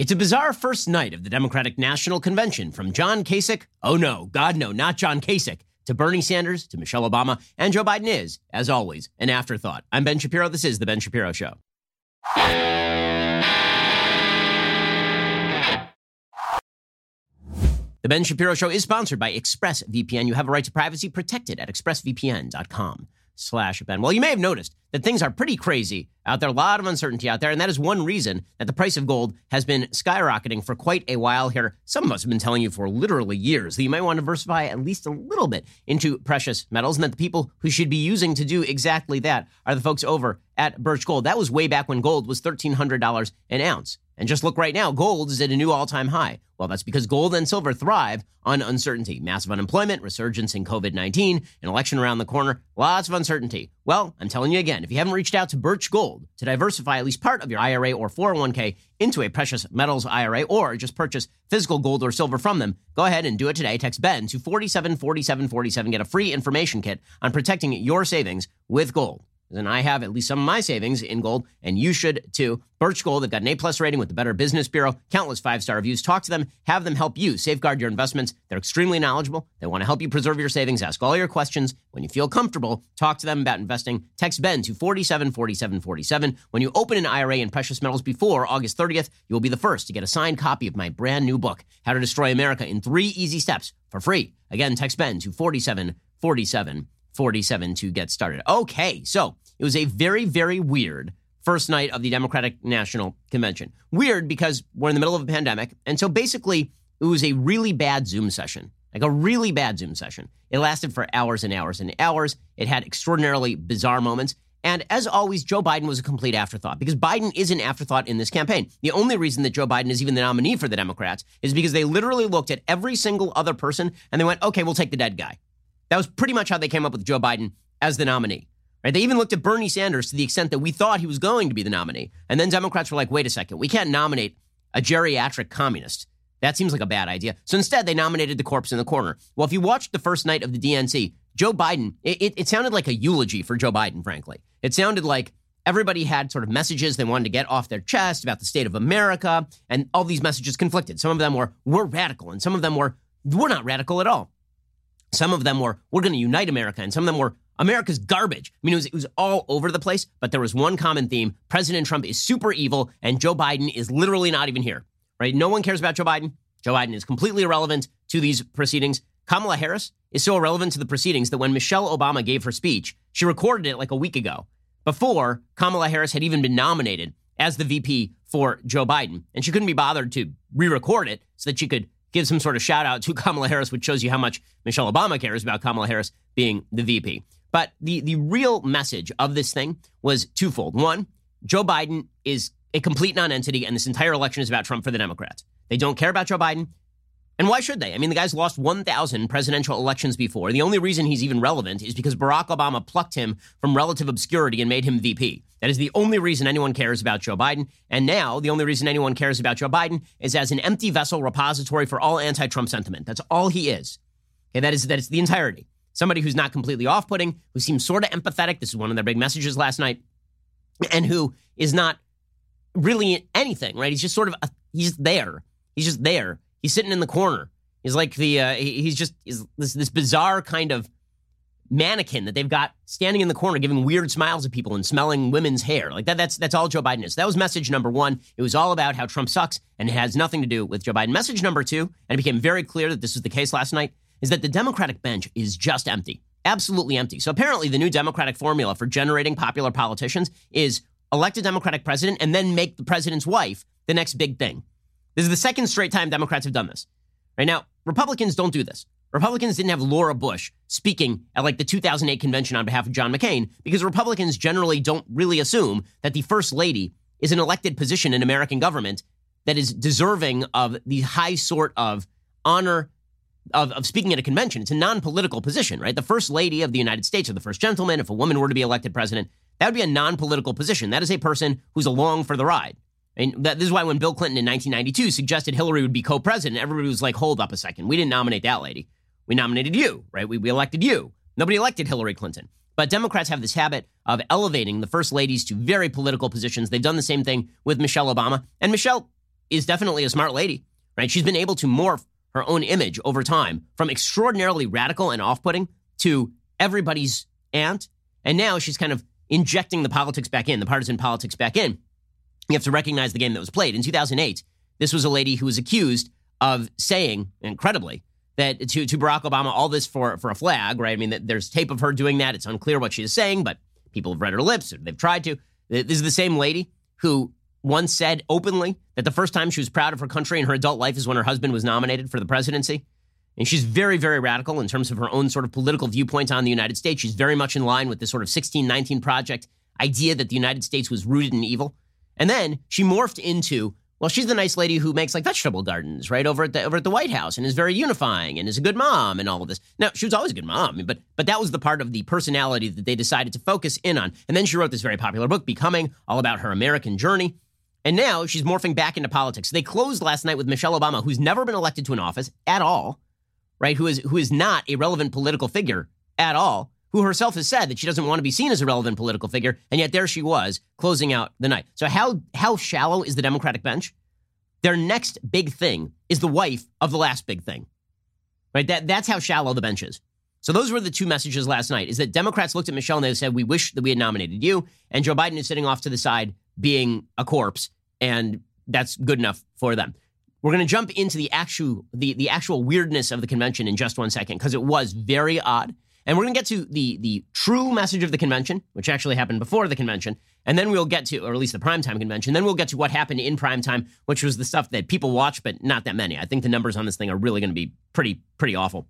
It's a bizarre first night of the Democratic National Convention from John Kasich, oh no, God no, not John Kasich, to Bernie Sanders, to Michelle Obama, and Joe Biden is, as always, an afterthought. I'm Ben Shapiro. This is The Ben Shapiro Show. The Ben Shapiro Show is sponsored by ExpressVPN. You have a right to privacy protected at expressvpn.com slash Ben. Well, you may have noticed that things are pretty crazy out there, a lot of uncertainty out there, and that is one reason that the price of gold has been skyrocketing for quite a while here. Some of us have been telling you for literally years that you might want to diversify at least a little bit into precious metals, and that the people who should be using to do exactly that are the folks over at Birch Gold. That was way back when gold was $1,300 an ounce. And just look right now, gold is at a new all time high. Well, that's because gold and silver thrive on uncertainty. Massive unemployment, resurgence in COVID 19, an election around the corner, lots of uncertainty. Well, I'm telling you again, if you haven't reached out to Birch Gold to diversify at least part of your IRA or 401k into a precious metals IRA or just purchase physical gold or silver from them, go ahead and do it today. Text Ben to 474747. Get a free information kit on protecting your savings with gold and I have at least some of my savings in gold, and you should too. Birch Gold, they've got an A plus rating with the Better Business Bureau, countless five star reviews. Talk to them, have them help you safeguard your investments. They're extremely knowledgeable. They want to help you preserve your savings. Ask all your questions. When you feel comfortable, talk to them about investing. Text Ben to 474747. When you open an IRA in precious metals before August 30th, you will be the first to get a signed copy of my brand new book, How to Destroy America in Three Easy Steps, for free. Again, text Ben to 474747. 47 to get started. Okay, so it was a very, very weird first night of the Democratic National Convention. Weird because we're in the middle of a pandemic. And so basically, it was a really bad Zoom session, like a really bad Zoom session. It lasted for hours and hours and hours. It had extraordinarily bizarre moments. And as always, Joe Biden was a complete afterthought because Biden is an afterthought in this campaign. The only reason that Joe Biden is even the nominee for the Democrats is because they literally looked at every single other person and they went, okay, we'll take the dead guy. That was pretty much how they came up with Joe Biden as the nominee. Right? They even looked at Bernie Sanders to the extent that we thought he was going to be the nominee. And then Democrats were like, wait a second, we can't nominate a geriatric communist. That seems like a bad idea. So instead, they nominated the corpse in the corner. Well, if you watched the first night of the DNC, Joe Biden, it, it, it sounded like a eulogy for Joe Biden, frankly. It sounded like everybody had sort of messages they wanted to get off their chest about the state of America, and all these messages conflicted. Some of them were, we're radical, and some of them were, we're not radical at all. Some of them were, we're going to unite America. And some of them were, America's garbage. I mean, it was, it was all over the place, but there was one common theme. President Trump is super evil, and Joe Biden is literally not even here, right? No one cares about Joe Biden. Joe Biden is completely irrelevant to these proceedings. Kamala Harris is so irrelevant to the proceedings that when Michelle Obama gave her speech, she recorded it like a week ago, before Kamala Harris had even been nominated as the VP for Joe Biden. And she couldn't be bothered to re record it so that she could give some sort of shout out to Kamala Harris, which shows you how much Michelle Obama cares about Kamala Harris being the VP. But the, the real message of this thing was twofold. One, Joe Biden is a complete nonentity, and this entire election is about Trump for the Democrats. They don't care about Joe Biden. And why should they? I mean, the guy's lost 1,000 presidential elections before. The only reason he's even relevant is because Barack Obama plucked him from relative obscurity and made him VP. That is the only reason anyone cares about Joe Biden. And now, the only reason anyone cares about Joe Biden is as an empty vessel repository for all anti Trump sentiment. That's all he is. Okay, that is, that is the entirety. Somebody who's not completely off putting, who seems sort of empathetic. This is one of their big messages last night. And who is not really anything, right? He's just sort of, a, he's there. He's just there He's sitting in the corner. He's like the uh, he's just he's this this bizarre kind of mannequin that they've got standing in the corner giving weird smiles at people and smelling women's hair. Like that that's that's all Joe Biden is. That was message number 1. It was all about how Trump sucks and it has nothing to do with Joe Biden. Message number 2, and it became very clear that this was the case last night, is that the Democratic bench is just empty. Absolutely empty. So apparently the new Democratic formula for generating popular politicians is elect a Democratic president and then make the president's wife the next big thing. This is the second straight time Democrats have done this. Right now, Republicans don't do this. Republicans didn't have Laura Bush speaking at like the 2008 convention on behalf of John McCain because Republicans generally don't really assume that the first lady is an elected position in American government that is deserving of the high sort of honor of, of speaking at a convention. It's a non political position, right? The first lady of the United States or the first gentleman, if a woman were to be elected president, that would be a non political position. That is a person who's along for the ride. And that, this is why when Bill Clinton in 1992 suggested Hillary would be co-president, everybody was like, "Hold up a second, we didn't nominate that lady. We nominated you, right? We, we elected you. Nobody elected Hillary Clinton." But Democrats have this habit of elevating the first ladies to very political positions. They've done the same thing with Michelle Obama, and Michelle is definitely a smart lady, right? She's been able to morph her own image over time from extraordinarily radical and off putting to everybody's aunt. And now she's kind of injecting the politics back in, the partisan politics back in. You have to recognize the game that was played. In 2008, this was a lady who was accused of saying, incredibly, that to, to Barack Obama, all this for, for a flag, right? I mean, there's tape of her doing that. It's unclear what she is saying, but people have read her lips. They've tried to. This is the same lady who once said openly that the first time she was proud of her country in her adult life is when her husband was nominated for the presidency. And she's very, very radical in terms of her own sort of political viewpoint on the United States. She's very much in line with this sort of 1619 Project idea that the United States was rooted in evil. And then she morphed into, well, she's the nice lady who makes like vegetable gardens, right, over at the over at the White House and is very unifying and is a good mom and all of this. Now, she was always a good mom, but but that was the part of the personality that they decided to focus in on. And then she wrote this very popular book, Becoming, all about her American journey. And now she's morphing back into politics. They closed last night with Michelle Obama, who's never been elected to an office at all, right? Who is who is not a relevant political figure at all, who herself has said that she doesn't want to be seen as a relevant political figure, and yet there she was closing out the night. So how how shallow is the Democratic bench? Their next big thing is the wife of the last big thing. Right? That that's how shallow the bench is. So those were the two messages last night. Is that Democrats looked at Michelle and they said, "We wish that we had nominated you," and Joe Biden is sitting off to the side being a corpse, and that's good enough for them. We're going to jump into the actual the the actual weirdness of the convention in just one second because it was very odd. And we're going to get to the the true message of the convention, which actually happened before the convention, and then we'll get to, or at least the primetime convention. Then we'll get to what happened in primetime, which was the stuff that people watch, but not that many. I think the numbers on this thing are really going to be pretty pretty awful.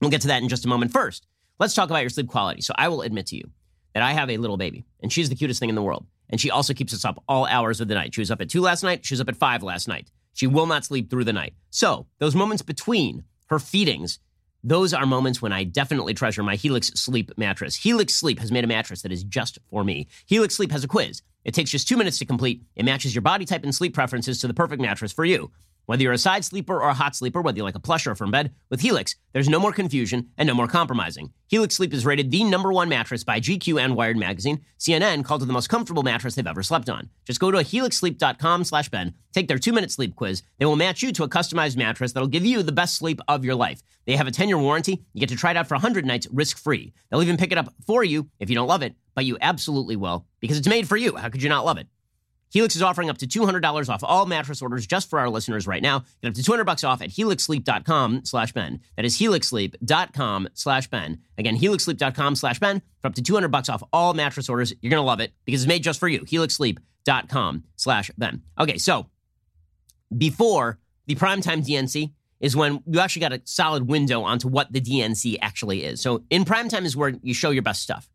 We'll get to that in just a moment. First, let's talk about your sleep quality. So I will admit to you that I have a little baby, and she's the cutest thing in the world. And she also keeps us up all hours of the night. She was up at two last night. She was up at five last night. She will not sleep through the night. So those moments between her feedings, those are moments when I definitely treasure my Helix Sleep mattress. Helix Sleep has made a mattress that is just for me. Helix Sleep has a quiz. It takes just two minutes to complete. It matches your body type and sleep preferences to the perfect mattress for you. Whether you're a side sleeper or a hot sleeper, whether you like a plush or a firm bed, with Helix, there's no more confusion and no more compromising. Helix Sleep is rated the number one mattress by GQ and Wired Magazine. CNN called it the most comfortable mattress they've ever slept on. Just go to helixsleep.com slash Ben, take their two-minute sleep quiz. They will match you to a customized mattress that'll give you the best sleep of your life. They have a 10-year warranty. You get to try it out for 100 nights risk-free. They'll even pick it up for you if you don't love it, but you absolutely will because it's made for you. How could you not love it? Helix is offering up to $200 off all mattress orders just for our listeners right now. Get up to 200 bucks off at helixsleep.com slash Ben. That is helixsleep.com slash Ben. Again, helixsleep.com slash Ben for up to 200 bucks off all mattress orders. You're going to love it because it's made just for you. helixsleep.com slash Ben. Okay, so before the primetime DNC is when you actually got a solid window onto what the DNC actually is. So in primetime is where you show your best stuff,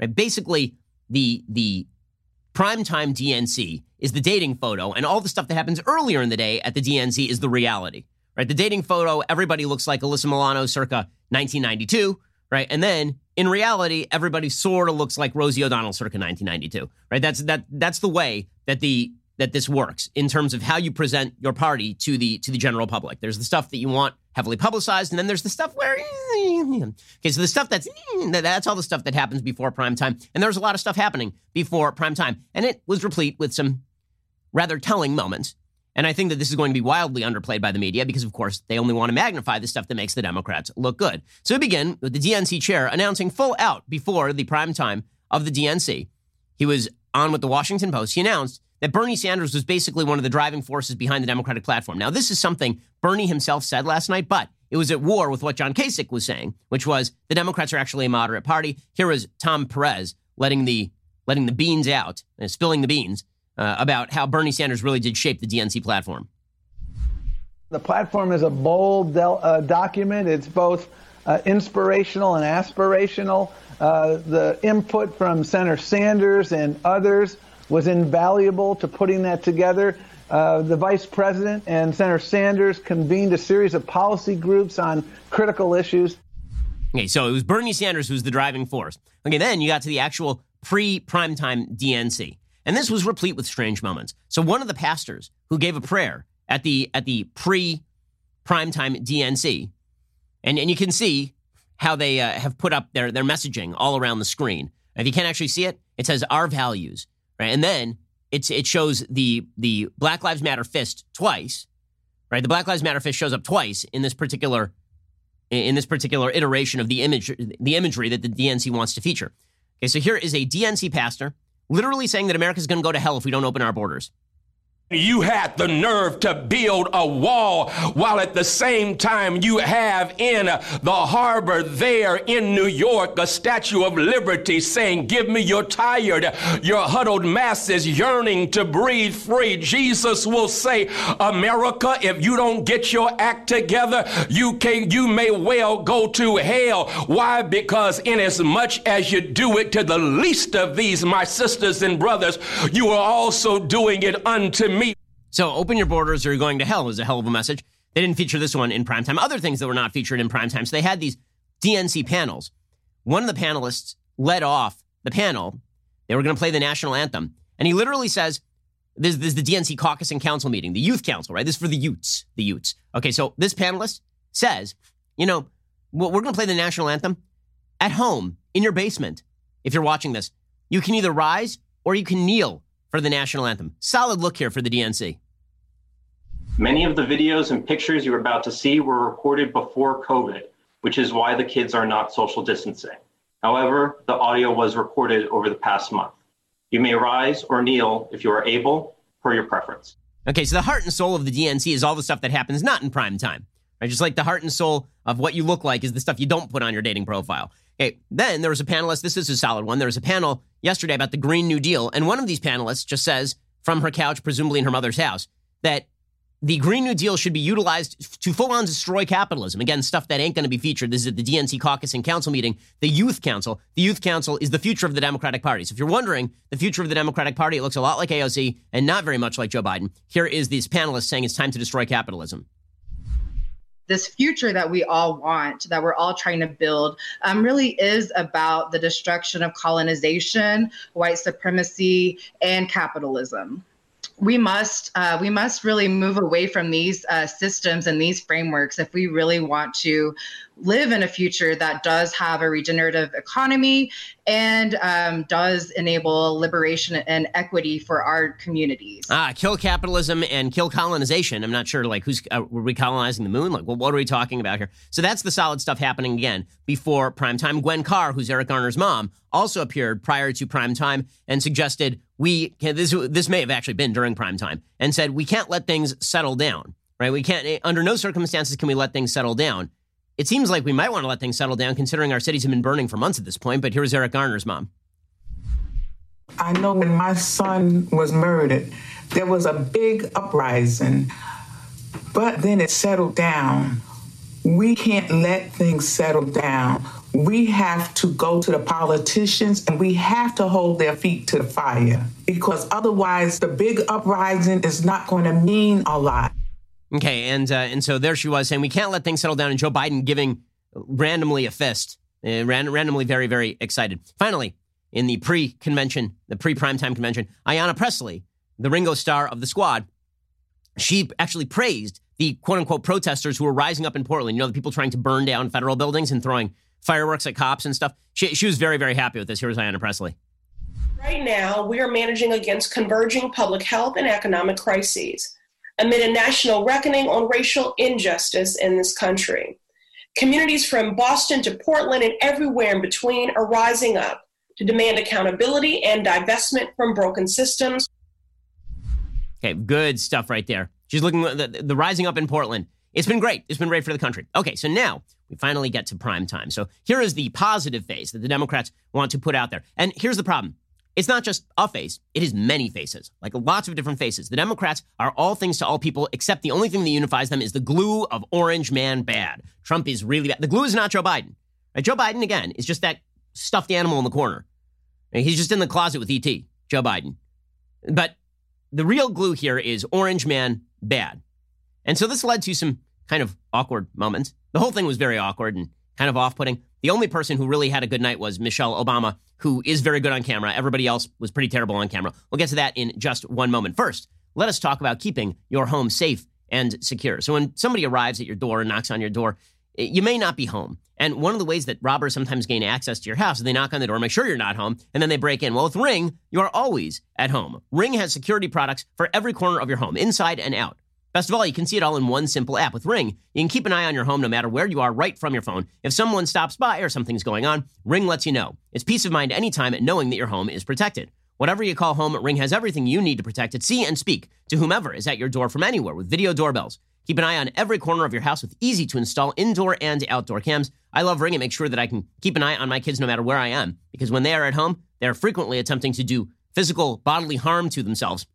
right? Basically, the the primetime DNC is the dating photo, and all the stuff that happens earlier in the day at the DNC is the reality, right? The dating photo, everybody looks like Alyssa Milano circa 1992, right? And then in reality, everybody sort of looks like Rosie O'Donnell circa 1992, right? That's that that's the way that the that this works in terms of how you present your party to the to the general public. There's the stuff that you want heavily publicized, and then there's the stuff where eh, eh, eh. okay, so the stuff that's that's all the stuff that happens before prime time, and there's a lot of stuff happening before prime time, and it was replete with some rather telling moments. And I think that this is going to be wildly underplayed by the media because, of course, they only want to magnify the stuff that makes the Democrats look good. So we begin with the DNC chair announcing full out before the prime time of the DNC. He was on with the Washington Post. He announced that Bernie Sanders was basically one of the driving forces behind the Democratic platform. Now, this is something Bernie himself said last night, but it was at war with what John Kasich was saying, which was the Democrats are actually a moderate party. Here was Tom Perez letting the letting the beans out, and spilling the beans uh, about how Bernie Sanders really did shape the DNC platform. The platform is a bold del- uh, document. It's both uh, inspirational and aspirational. Uh, the input from Senator Sanders and others was invaluable to putting that together. Uh, the vice president and Senator Sanders convened a series of policy groups on critical issues. Okay, so it was Bernie Sanders who was the driving force. Okay, then you got to the actual pre primetime DNC. And this was replete with strange moments. So one of the pastors who gave a prayer at the at the pre primetime DNC, and, and you can see how they uh, have put up their, their messaging all around the screen. If you can't actually see it, it says our values right? And then it's it shows the the Black Lives Matter fist twice, right? The Black Lives Matter fist shows up twice in this particular in this particular iteration of the image the imagery that the DNC wants to feature. Okay, so here is a DNC pastor literally saying that America is going to go to hell if we don't open our borders. You had the nerve to build a wall while at the same time you have in the harbor there in New York a Statue of Liberty saying, Give me your tired, your huddled masses yearning to breathe free. Jesus will say, America, if you don't get your act together, you can you may well go to hell. Why? Because inasmuch as much as you do it to the least of these, my sisters and brothers, you are also doing it unto me. So open your borders or you're going to hell is a hell of a message. They didn't feature this one in primetime. Other things that were not featured in primetime. So they had these DNC panels. One of the panelists led off the panel. They were going to play the national anthem. And he literally says, this, this is the DNC caucus and council meeting, the youth council, right? This is for the Utes, the Utes. Okay, so this panelist says, you know, we're going to play the national anthem at home in your basement. If you're watching this, you can either rise or you can kneel for the national anthem. Solid look here for the DNC. Many of the videos and pictures you're about to see were recorded before COVID, which is why the kids are not social distancing. However, the audio was recorded over the past month. You may rise or kneel if you are able, per your preference. Okay, so the heart and soul of the DNC is all the stuff that happens not in prime time. Right? Just like the heart and soul of what you look like is the stuff you don't put on your dating profile. Okay, then there was a panelist. This is a solid one. There was a panel yesterday about the Green New Deal, and one of these panelists just says from her couch, presumably in her mother's house, that the Green New Deal should be utilized to full on destroy capitalism. Again, stuff that ain't going to be featured. This is at the DNC caucus and council meeting, the Youth Council. The Youth Council is the future of the Democratic Party. So if you're wondering, the future of the Democratic Party, it looks a lot like AOC and not very much like Joe Biden. Here is these panelists saying it's time to destroy capitalism this future that we all want, that we're all trying to build, um, really is about the destruction of colonization, white supremacy, and capitalism we must uh, we must really move away from these uh, systems and these frameworks if we really want to live in a future that does have a regenerative economy and um, does enable liberation and equity for our communities. Ah, kill capitalism and kill colonization. I'm not sure, like, who's uh, were we colonizing the moon? Like, well, what are we talking about here? So that's the solid stuff happening again before prime time. Gwen Carr, who's Eric Garner's mom, also appeared prior to prime time and suggested we can, this this may have actually been during prime time and said we can't let things settle down. Right? We can't under no circumstances can we let things settle down it seems like we might want to let things settle down considering our cities have been burning for months at this point. But here's Eric Garner's mom. I know when my son was murdered, there was a big uprising, but then it settled down. We can't let things settle down. We have to go to the politicians and we have to hold their feet to the fire because otherwise, the big uprising is not going to mean a lot. Okay, and uh, and so there she was saying we can't let things settle down, and Joe Biden giving randomly a fist, uh, ran- randomly very very excited. Finally, in the pre-convention, the pre-primetime convention, Ayanna Pressley, the Ringo Starr of the squad, she actually praised the quote unquote protesters who were rising up in Portland. You know, the people trying to burn down federal buildings and throwing fireworks at cops and stuff. She, she was very very happy with this. Here's Ayanna Pressley. Right now, we are managing against converging public health and economic crises amid a national reckoning on racial injustice in this country. Communities from Boston to Portland and everywhere in between are rising up to demand accountability and divestment from broken systems. Okay, good stuff right there. She's looking the, the rising up in Portland. It's been great. It's been great for the country. Okay, so now we finally get to prime time. So here is the positive phase that the Democrats want to put out there. And here's the problem it's not just a face, it is many faces, like lots of different faces. The Democrats are all things to all people, except the only thing that unifies them is the glue of orange man bad. Trump is really bad. The glue is not Joe Biden. Right? Joe Biden, again, is just that stuffed animal in the corner. Right? He's just in the closet with E.T., Joe Biden. But the real glue here is orange man bad. And so this led to some kind of awkward moments. The whole thing was very awkward and kind of off putting. The only person who really had a good night was Michelle Obama, who is very good on camera. Everybody else was pretty terrible on camera. We'll get to that in just one moment. First, let us talk about keeping your home safe and secure. So when somebody arrives at your door and knocks on your door, eh, you may not be home. And one of the ways that robbers sometimes gain access to your house is they knock on the door, make sure you're not home, and then they break in. Well, with Ring, you are always at home. Ring has security products for every corner of your home, inside and out. Best of all, you can see it all in one simple app. With Ring, you can keep an eye on your home no matter where you are right from your phone. If someone stops by or something's going on, Ring lets you know. It's peace of mind anytime knowing that your home is protected. Whatever you call home, Ring has everything you need to protect it, see and speak to whomever is at your door from anywhere with video doorbells. Keep an eye on every corner of your house with easy to install indoor and outdoor cams. I love Ring and make sure that I can keep an eye on my kids no matter where I am because when they are at home, they are frequently attempting to do physical bodily harm to themselves.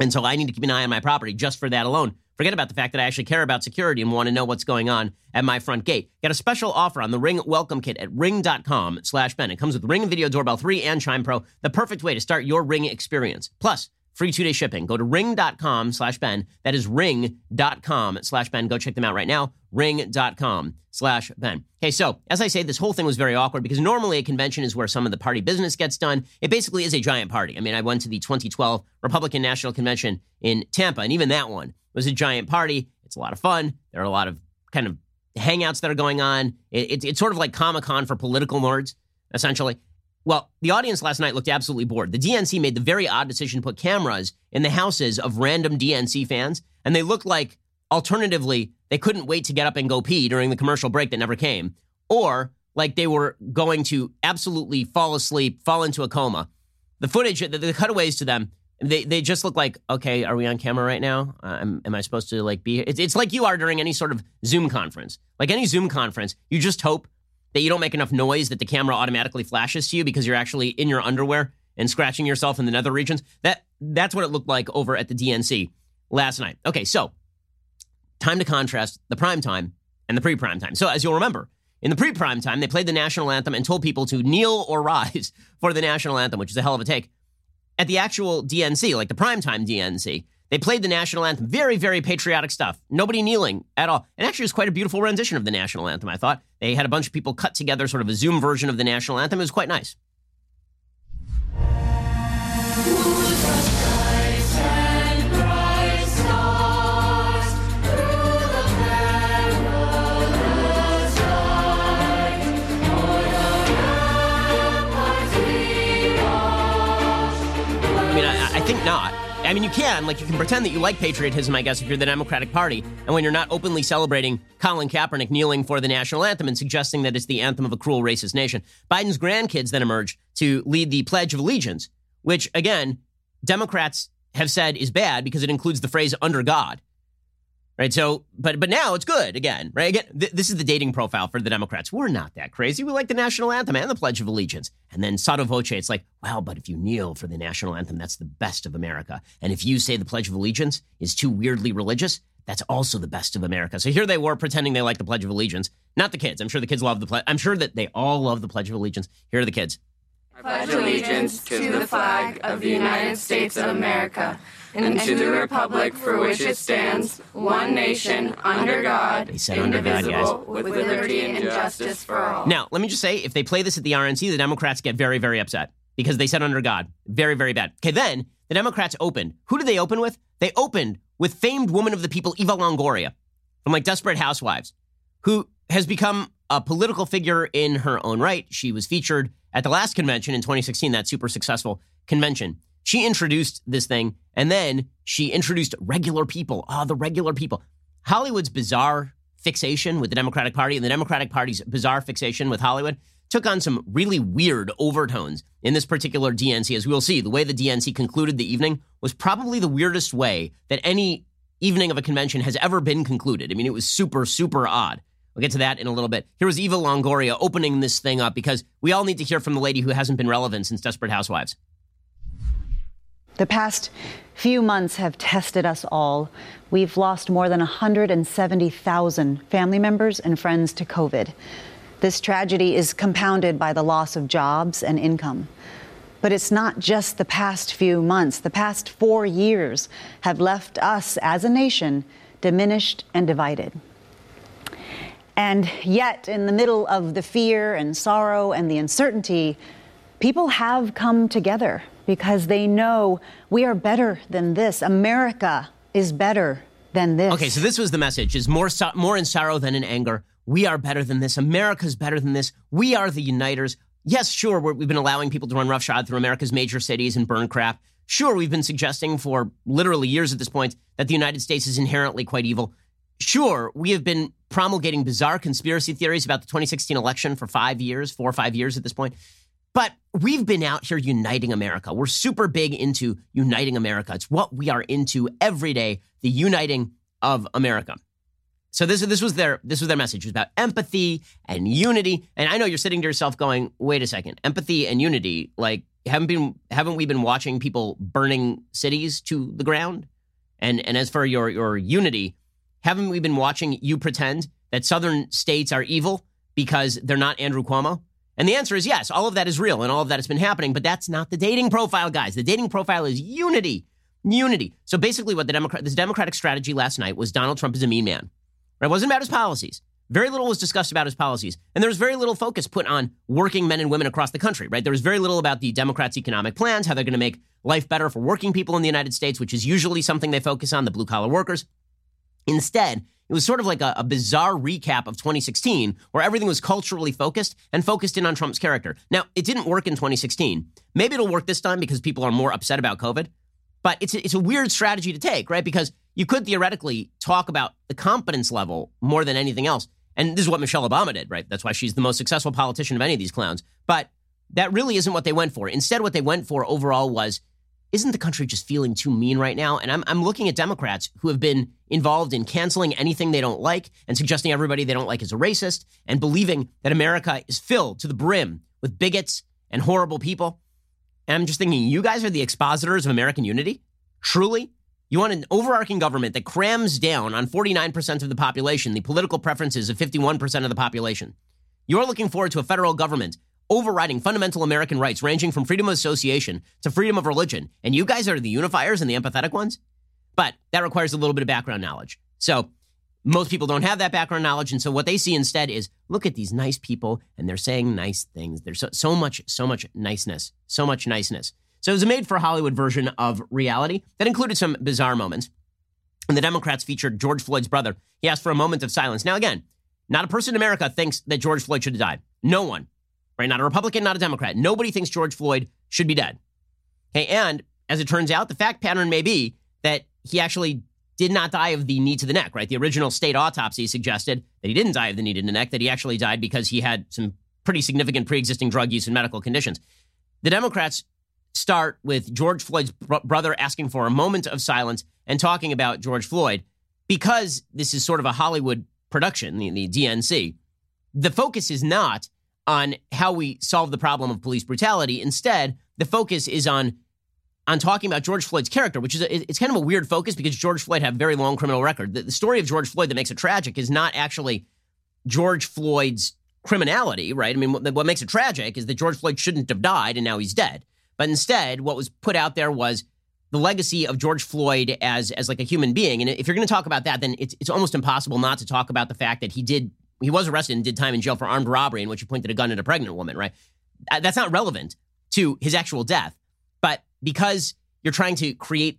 And so I need to keep an eye on my property just for that alone. Forget about the fact that I actually care about security and want to know what's going on at my front gate. Get a special offer on the Ring Welcome Kit at ring.com slash Ben. It comes with Ring Video Doorbell 3 and Chime Pro, the perfect way to start your Ring experience. Plus, free two-day shipping. Go to ring.com slash Ben. That is ring.com slash Ben. Go check them out right now. Ring.com slash Ben. Okay, so as I say, this whole thing was very awkward because normally a convention is where some of the party business gets done. It basically is a giant party. I mean, I went to the 2012 Republican National Convention in Tampa, and even that one was a giant party. It's a lot of fun. There are a lot of kind of hangouts that are going on. It, it, it's sort of like Comic Con for political nerds, essentially. Well, the audience last night looked absolutely bored. The DNC made the very odd decision to put cameras in the houses of random DNC fans, and they looked like, alternatively, they couldn't wait to get up and go pee during the commercial break that never came, or like they were going to absolutely fall asleep, fall into a coma. The footage, the, the cutaways to them, they they just look like, okay, are we on camera right now? Uh, am, am I supposed to like be here? It's, it's like you are during any sort of Zoom conference. Like any Zoom conference, you just hope that you don't make enough noise that the camera automatically flashes to you because you're actually in your underwear and scratching yourself in the nether regions. That that's what it looked like over at the DNC last night. Okay, so time to contrast the prime time and the pre-prime time. So as you'll remember, in the pre-prime time, they played the national anthem and told people to kneel or rise for the national anthem, which is a hell of a take. At the actual DNC, like the primetime DNC, they played the national anthem. Very, very patriotic stuff. Nobody kneeling at all. And actually, it was quite a beautiful rendition of the national anthem, I thought. They had a bunch of people cut together sort of a Zoom version of the national anthem. It was quite nice. I mean, I, I think not. I mean, you can. Like, you can pretend that you like patriotism, I guess, if you're the Democratic Party. And when you're not openly celebrating Colin Kaepernick kneeling for the national anthem and suggesting that it's the anthem of a cruel, racist nation. Biden's grandkids then emerge to lead the Pledge of Allegiance, which, again, Democrats have said is bad because it includes the phrase under God. Right. So, but but now it's good again. Right. Again, th- this is the dating profile for the Democrats. We're not that crazy. We like the national anthem and the Pledge of Allegiance. And then sotto voce, it's like, well, but if you kneel for the national anthem, that's the best of America. And if you say the Pledge of Allegiance is too weirdly religious, that's also the best of America. So here they were pretending they like the Pledge of Allegiance. Not the kids. I'm sure the kids love the pledge. I'm sure that they all love the Pledge of Allegiance. Here are the kids. I pledge allegiance to the flag of the United States of America and to the republic for which it stands, one nation, under God, They said under God, guys. indivisible, with liberty and justice for all. Now, let me just say, if they play this at the RNC, the Democrats get very, very upset because they said under God. Very, very bad. Okay, then the Democrats opened. Who did they open with? They opened with famed woman of the people, Eva Longoria, from like Desperate Housewives, who has become a political figure in her own right. She was featured at the last convention in 2016, that super successful convention. She introduced this thing, and then she introduced regular people. Ah, the regular people. Hollywood's bizarre fixation with the Democratic Party and the Democratic Party's bizarre fixation with Hollywood took on some really weird overtones in this particular DNC. As we will see, the way the DNC concluded the evening was probably the weirdest way that any evening of a convention has ever been concluded. I mean, it was super, super odd. We'll get to that in a little bit. Here was Eva Longoria opening this thing up because we all need to hear from the lady who hasn't been relevant since Desperate Housewives. The past few months have tested us all. We've lost more than 170,000 family members and friends to COVID. This tragedy is compounded by the loss of jobs and income. But it's not just the past few months. The past four years have left us as a nation diminished and divided. And yet, in the middle of the fear and sorrow and the uncertainty, people have come together because they know we are better than this. America is better than this. Okay, so this was the message: is more so, more in sorrow than in anger. We are better than this. America's better than this. We are the uniters. Yes, sure, we have been allowing people to run roughshod through America's major cities and burn crap. Sure, we've been suggesting for literally years at this point that the United States is inherently quite evil. Sure, we have been promulgating bizarre conspiracy theories about the 2016 election for five years, four or five years at this point. But we've been out here uniting America. We're super big into uniting America. It's what we are into every day, the uniting of America. So this, is this was their this was their message. It was about empathy and unity. And I know you're sitting to yourself going, wait a second, empathy and unity, like haven't been haven't we been watching people burning cities to the ground? And and as for your your unity, haven't we been watching you pretend that southern states are evil because they're not Andrew Cuomo? And the answer is yes, all of that is real and all of that has been happening, but that's not the dating profile, guys. The dating profile is unity. Unity. So basically what the Democrat this Democratic strategy last night was Donald Trump is a mean man. It wasn't about his policies. Very little was discussed about his policies. And there was very little focus put on working men and women across the country, right? There was very little about the Democrats' economic plans, how they're going to make life better for working people in the United States, which is usually something they focus on, the blue collar workers. Instead, it was sort of like a, a, bizarre recap of 2016 where everything was culturally focused and focused in on Trump's character. Now, it didn't work in 2016. Maybe it'll work this time because people are more upset about COVID. But it's a, it's a weird strategy to take, right? Because you could theoretically talk about the competence level more than anything else. And this is what Michelle Obama did, right? That's why she's the most successful politician of any of these clowns. But that really isn't what they went for. Instead, what they went for overall was isn't the country just feeling too mean right now? And I'm, I'm looking at Democrats who have been involved in canceling anything they don't like and suggesting everybody they don't like is a racist and believing that America is filled to the brim with bigots and horrible people. And I'm just thinking, you guys are the expositors of American unity? Truly? You want an overarching government that crams down on 49% of the population the political preferences of 51% of the population. You're looking forward to a federal government overriding fundamental American rights, ranging from freedom of association to freedom of religion. And you guys are the unifiers and the empathetic ones? But that requires a little bit of background knowledge. So most people don't have that background knowledge. And so what they see instead is look at these nice people and they're saying nice things. There's so, so much, so much niceness, so much niceness. So it was a made for Hollywood version of reality that included some bizarre moments. And the Democrats featured George Floyd's brother. He asked for a moment of silence. Now, again, not a person in America thinks that George Floyd should have died. No one right? Not a Republican, not a Democrat. Nobody thinks George Floyd should be dead. Okay, and as it turns out, the fact pattern may be that he actually did not die of the knee to the neck, right? The original state autopsy suggested that he didn't die of the knee to the neck, that he actually died because he had some pretty significant pre existing drug use and medical conditions. The Democrats start with George Floyd's br- brother asking for a moment of silence and talking about George Floyd because this is sort of a Hollywood production, the, the DNC. The focus is not on how we solve the problem of police brutality. Instead, the focus is on on talking about George Floyd's character, which is a, it's kind of a weird focus because George Floyd had a very long criminal record. The, the story of George Floyd that makes it tragic is not actually George Floyd's criminality, right? I mean, what, what makes it tragic is that George Floyd shouldn't have died and now he's dead. But instead, what was put out there was the legacy of George Floyd as as like a human being. And if you're going to talk about that, then it's it's almost impossible not to talk about the fact that he did he was arrested and did time in jail for armed robbery in which he pointed a gun at a pregnant woman, right? That's not relevant to his actual death. But because you're trying to create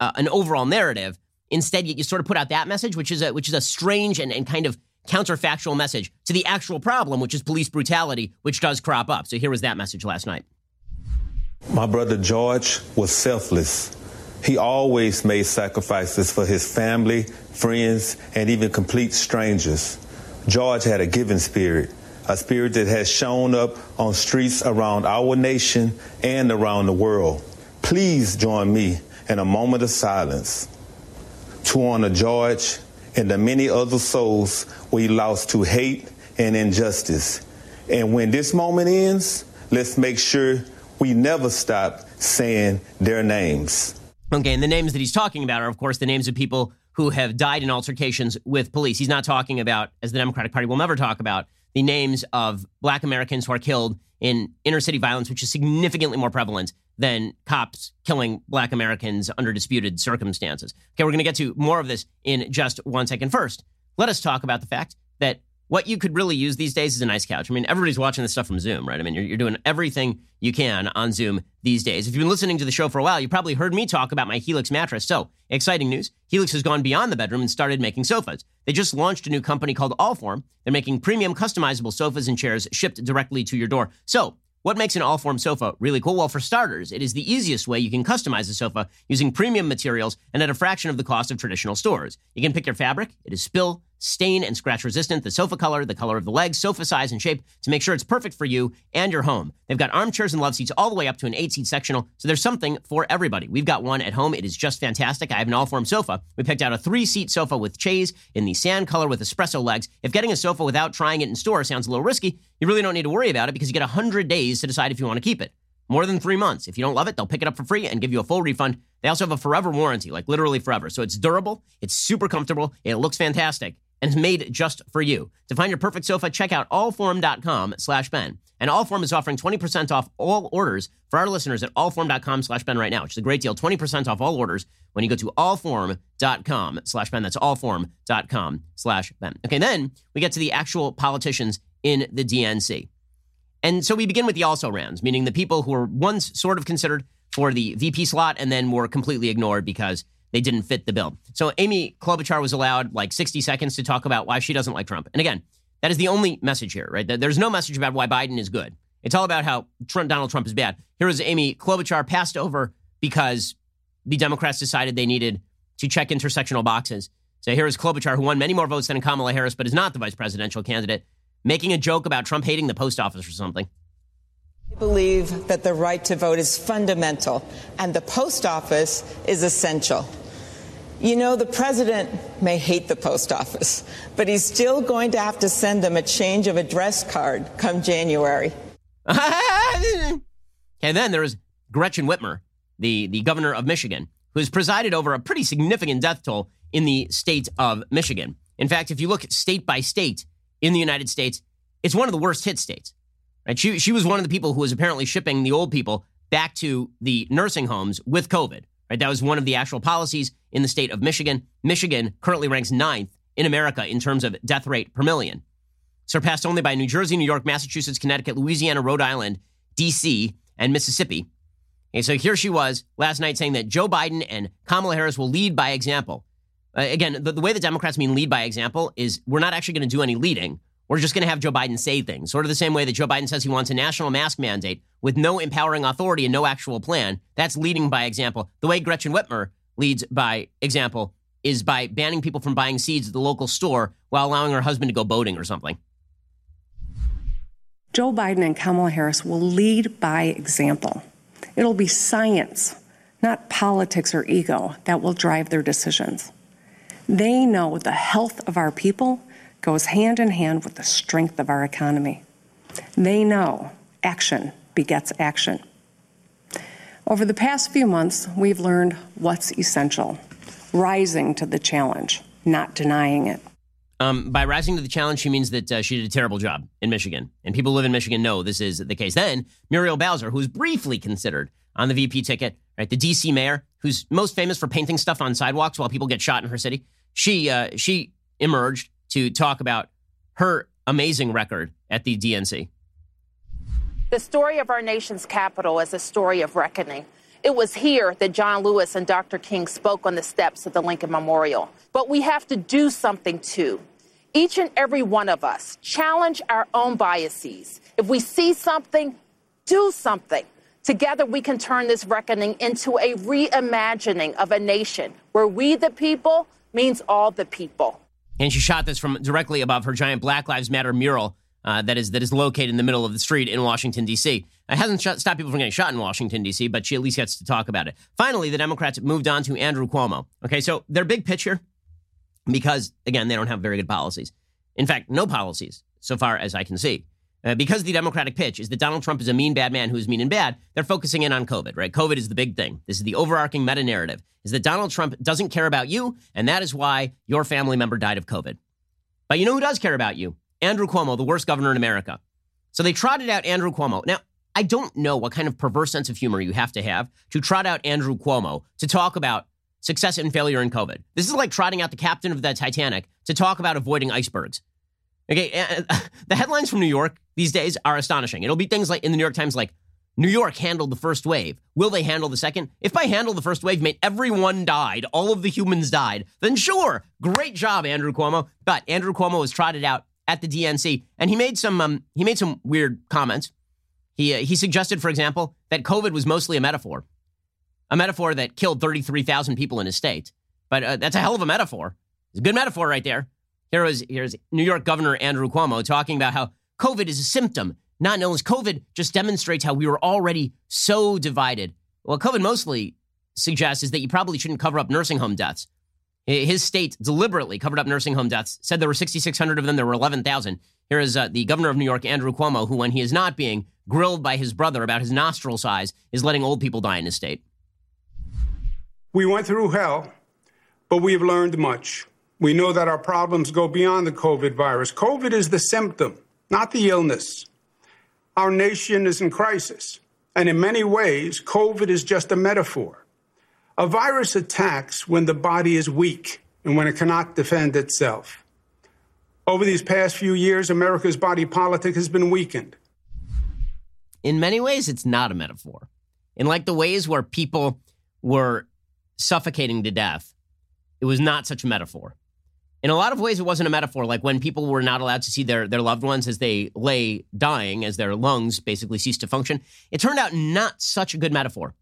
uh, an overall narrative, instead you, you, sort of put out that message, which is a which is a strange and, and kind of counterfactual message to the actual problem, which is police brutality, which does crop up. So here was that message last night. My brother George was selfless. He always made sacrifices for his family, friends, and even complete strangers. George had a giving spirit, a spirit that has shown up on streets around our nation and around the world. Please join me in a moment of silence to honor George and the many other souls we lost to hate and injustice. And when this moment ends, let's make sure we never stop saying their names. Okay, and the names that he's talking about are, of course, the names of people who have died in altercations with police. He's not talking about, as the Democratic Party will never talk about, the names of black Americans who are killed in inner city violence, which is significantly more prevalent than cops killing black Americans under disputed circumstances. Okay, we're going to get to more of this in just one second. First, let us talk about the fact that what you could really use these days is a nice couch. I mean, everybody's watching this stuff from Zoom, right? I mean, you're, you're, doing everything you can on Zoom these days. If you've been listening to the show for a while, you probably heard me talk about my Helix mattress. So, exciting news Helix has gone beyond the bedroom and started making sofas. They just launched a new company called Allform. They're making premium customizable sofas and chairs shipped directly to your door. So, what makes an Allform sofa really cool? Well, for starters, it is the easiest way you can customize a sofa using premium materials and at a fraction of the cost of traditional stores. You can pick your fabric, it is spill, stain, and scratch resistant, the sofa color, the color of the legs, sofa size, and shape to make sure it's perfect for you and your home. They've got armchairs and love seats all the way up to an eight seat sectional, so there's something for everybody. We've got one at home. It is just fantastic. I have an Allform sofa. We picked out a three seat sofa with chaise in the sand color with espresso legs. If getting a sofa without trying it in store sounds a little risky, you really don't need to worry about it because you get 100 days to decide if you want to keep it. More than three months. If you don't love it, they'll pick it up for free and give you a full refund. They also have a forever warranty, like literally forever. So it's durable, it's super comfortable, it looks fantastic and made just for you. To find your perfect sofa, check out allform.com slash Ben. And Allform is offering 20% off all orders for our listeners at allform.com slash Ben right now, which is a great deal. 20% off all orders when you go to allform.com slash Ben. That's allform.com slash Ben. Okay, then we get to the actual politicians in the DNC. And so we begin with the also rans, meaning the people who were once sort of considered for the VP slot and then were completely ignored because they didn't fit the bill. So Amy Klobuchar was allowed like 60 seconds to talk about why she doesn't like Trump. And again, that is the only message here, right? There's no message about why Biden is good. It's all about how Trump, Donald Trump is bad. Here was Amy Klobuchar passed over because the Democrats decided they needed to check intersectional boxes. So here is Klobuchar, who won many more votes than Kamala Harris, but is not the vice presidential candidate, making a joke about Trump hating the post office or something. I believe that the right to vote is fundamental and the post office is essential. You know, the president may hate the post office, but he's still going to have to send them a change of address card come January. and then there is Gretchen Whitmer, the, the governor of Michigan, who has presided over a pretty significant death toll in the state of Michigan. In fact, if you look state by state in the United States, it's one of the worst hit states. Right? She, she was one of the people who was apparently shipping the old people back to the nursing homes with COVID. Right? That was one of the actual policies in the state of Michigan. Michigan currently ranks ninth in America in terms of death rate per million, surpassed only by New Jersey, New York, Massachusetts, Connecticut, Louisiana, Rhode Island, D.C., and Mississippi. And so here she was last night saying that Joe Biden and Kamala Harris will lead by example. Uh, again, the, the way the Democrats mean lead by example is we're not actually going to do any leading. We're just going to have Joe Biden say things, sort of the same way that Joe Biden says he wants a national mask mandate with no empowering authority and no actual plan. That's leading by example. The way Gretchen Whitmer leads by example is by banning people from buying seeds at the local store while allowing her husband to go boating or something. Joe Biden and Kamala Harris will lead by example. It'll be science, not politics or ego, that will drive their decisions. They know the health of our people goes hand in hand with the strength of our economy. They know action begets action. Over the past few months, we've learned what's essential rising to the challenge, not denying it. Um, by rising to the challenge, she means that uh, she did a terrible job in Michigan. And people who live in Michigan know this is the case. Then, Muriel Bowser, who was briefly considered on the VP ticket, right? The DC mayor, who's most famous for painting stuff on sidewalks while people get shot in her city. She, uh, she emerged to talk about her amazing record at the DNC. The story of our nation's capital is a story of reckoning. It was here that John Lewis and Dr. King spoke on the steps of the Lincoln Memorial. But we have to do something too. Each and every one of us challenge our own biases. If we see something, do something. Together, we can turn this reckoning into a reimagining of a nation where we, the people, means all the people. And she shot this from directly above her giant Black Lives Matter mural uh, that is that is located in the middle of the street in Washington D.C. It hasn't stopped people from getting shot in Washington D.C., but she at least gets to talk about it. Finally, the Democrats moved on to Andrew Cuomo. Okay, so their big picture, because again they don't have very good policies. In fact, no policies so far as I can see. Uh, because the Democratic pitch is that Donald Trump is a mean, bad man who is mean and bad, they're focusing in on COVID, right? COVID is the big thing. This is the overarching meta narrative is that Donald Trump doesn't care about you, and that is why your family member died of COVID. But you know who does care about you? Andrew Cuomo, the worst governor in America. So they trotted out Andrew Cuomo. Now, I don't know what kind of perverse sense of humor you have to have to trot out Andrew Cuomo to talk about success and failure in COVID. This is like trotting out the captain of the Titanic to talk about avoiding icebergs. Okay, the headlines from New York these days are astonishing. It'll be things like in the New York Times like New York handled the first wave. Will they handle the second? If by handle the first wave meant everyone died, all of the humans died, then sure, great job, Andrew Cuomo. But Andrew Cuomo was trotted out at the DNC, and he made some um, he made some weird comments. He uh, he suggested, for example, that COVID was mostly a metaphor, a metaphor that killed thirty three thousand people in his state. But uh, that's a hell of a metaphor. It's a good metaphor right there. Here is here's New York Governor Andrew Cuomo talking about how COVID is a symptom, not an illness. COVID just demonstrates how we were already so divided. What COVID mostly suggests is that you probably shouldn't cover up nursing home deaths. His state deliberately covered up nursing home deaths, said there were 6,600 of them, there were 11,000. Here is uh, the governor of New York, Andrew Cuomo, who, when he is not being grilled by his brother about his nostril size, is letting old people die in his state. We went through hell, but we have learned much. We know that our problems go beyond the COVID virus. COVID is the symptom, not the illness. Our nation is in crisis, and in many ways, COVID is just a metaphor. A virus attacks when the body is weak and when it cannot defend itself. Over these past few years, America's body politic has been weakened. In many ways, it's not a metaphor. In like the ways where people were suffocating to death, it was not such a metaphor. In a lot of ways, it wasn't a metaphor, like when people were not allowed to see their, their loved ones as they lay dying, as their lungs basically ceased to function. It turned out not such a good metaphor.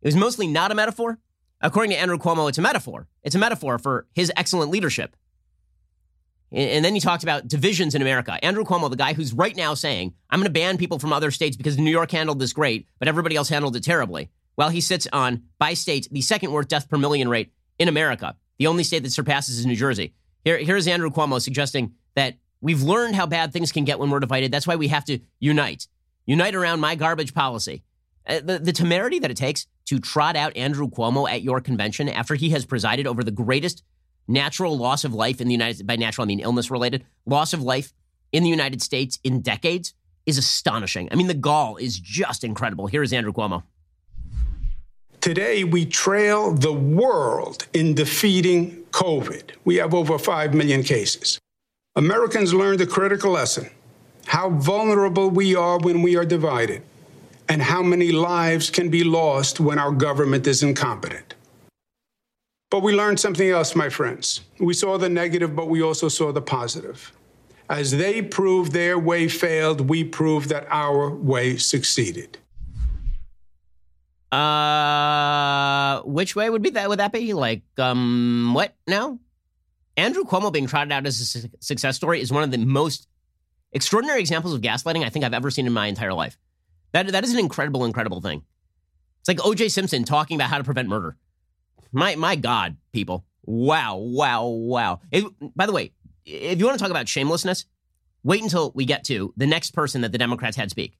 It was mostly not a metaphor, According to Andrew Cuomo, it's a metaphor. It's a metaphor for his excellent leadership. And then he talked about divisions in America. Andrew Cuomo, the guy who's right now saying, I'm going to ban people from other states because New York handled this great, but everybody else handled it terribly. While he sits on, by state, the second worst death per million rate in America. The only state that surpasses is New Jersey. Here, here's Andrew Cuomo suggesting that we've learned how bad things can get when we're divided. That's why we have to unite. Unite around my garbage policy. Uh, the, the temerity that it takes to trot out Andrew Cuomo at your convention after he has presided over the greatest natural loss of life in the United by natural I mean illness related loss of life in the United States in decades is astonishing. I mean the gall is just incredible. Here is Andrew Cuomo. Today we trail the world in defeating COVID. We have over 5 million cases. Americans learned a critical lesson how vulnerable we are when we are divided and how many lives can be lost when our government is incompetent. But we learned something else, my friends. We saw the negative, but we also saw the positive. As they proved their way failed, we proved that our way succeeded. Uh, which way would be that? Would that be like um what now? Andrew Cuomo being trotted out as a su- success story is one of the most extraordinary examples of gaslighting I think I've ever seen in my entire life. That, that is an incredible, incredible thing. It's like OJ Simpson talking about how to prevent murder. My, my God, people. Wow, wow, wow. It, by the way, if you want to talk about shamelessness, wait until we get to the next person that the Democrats had speak.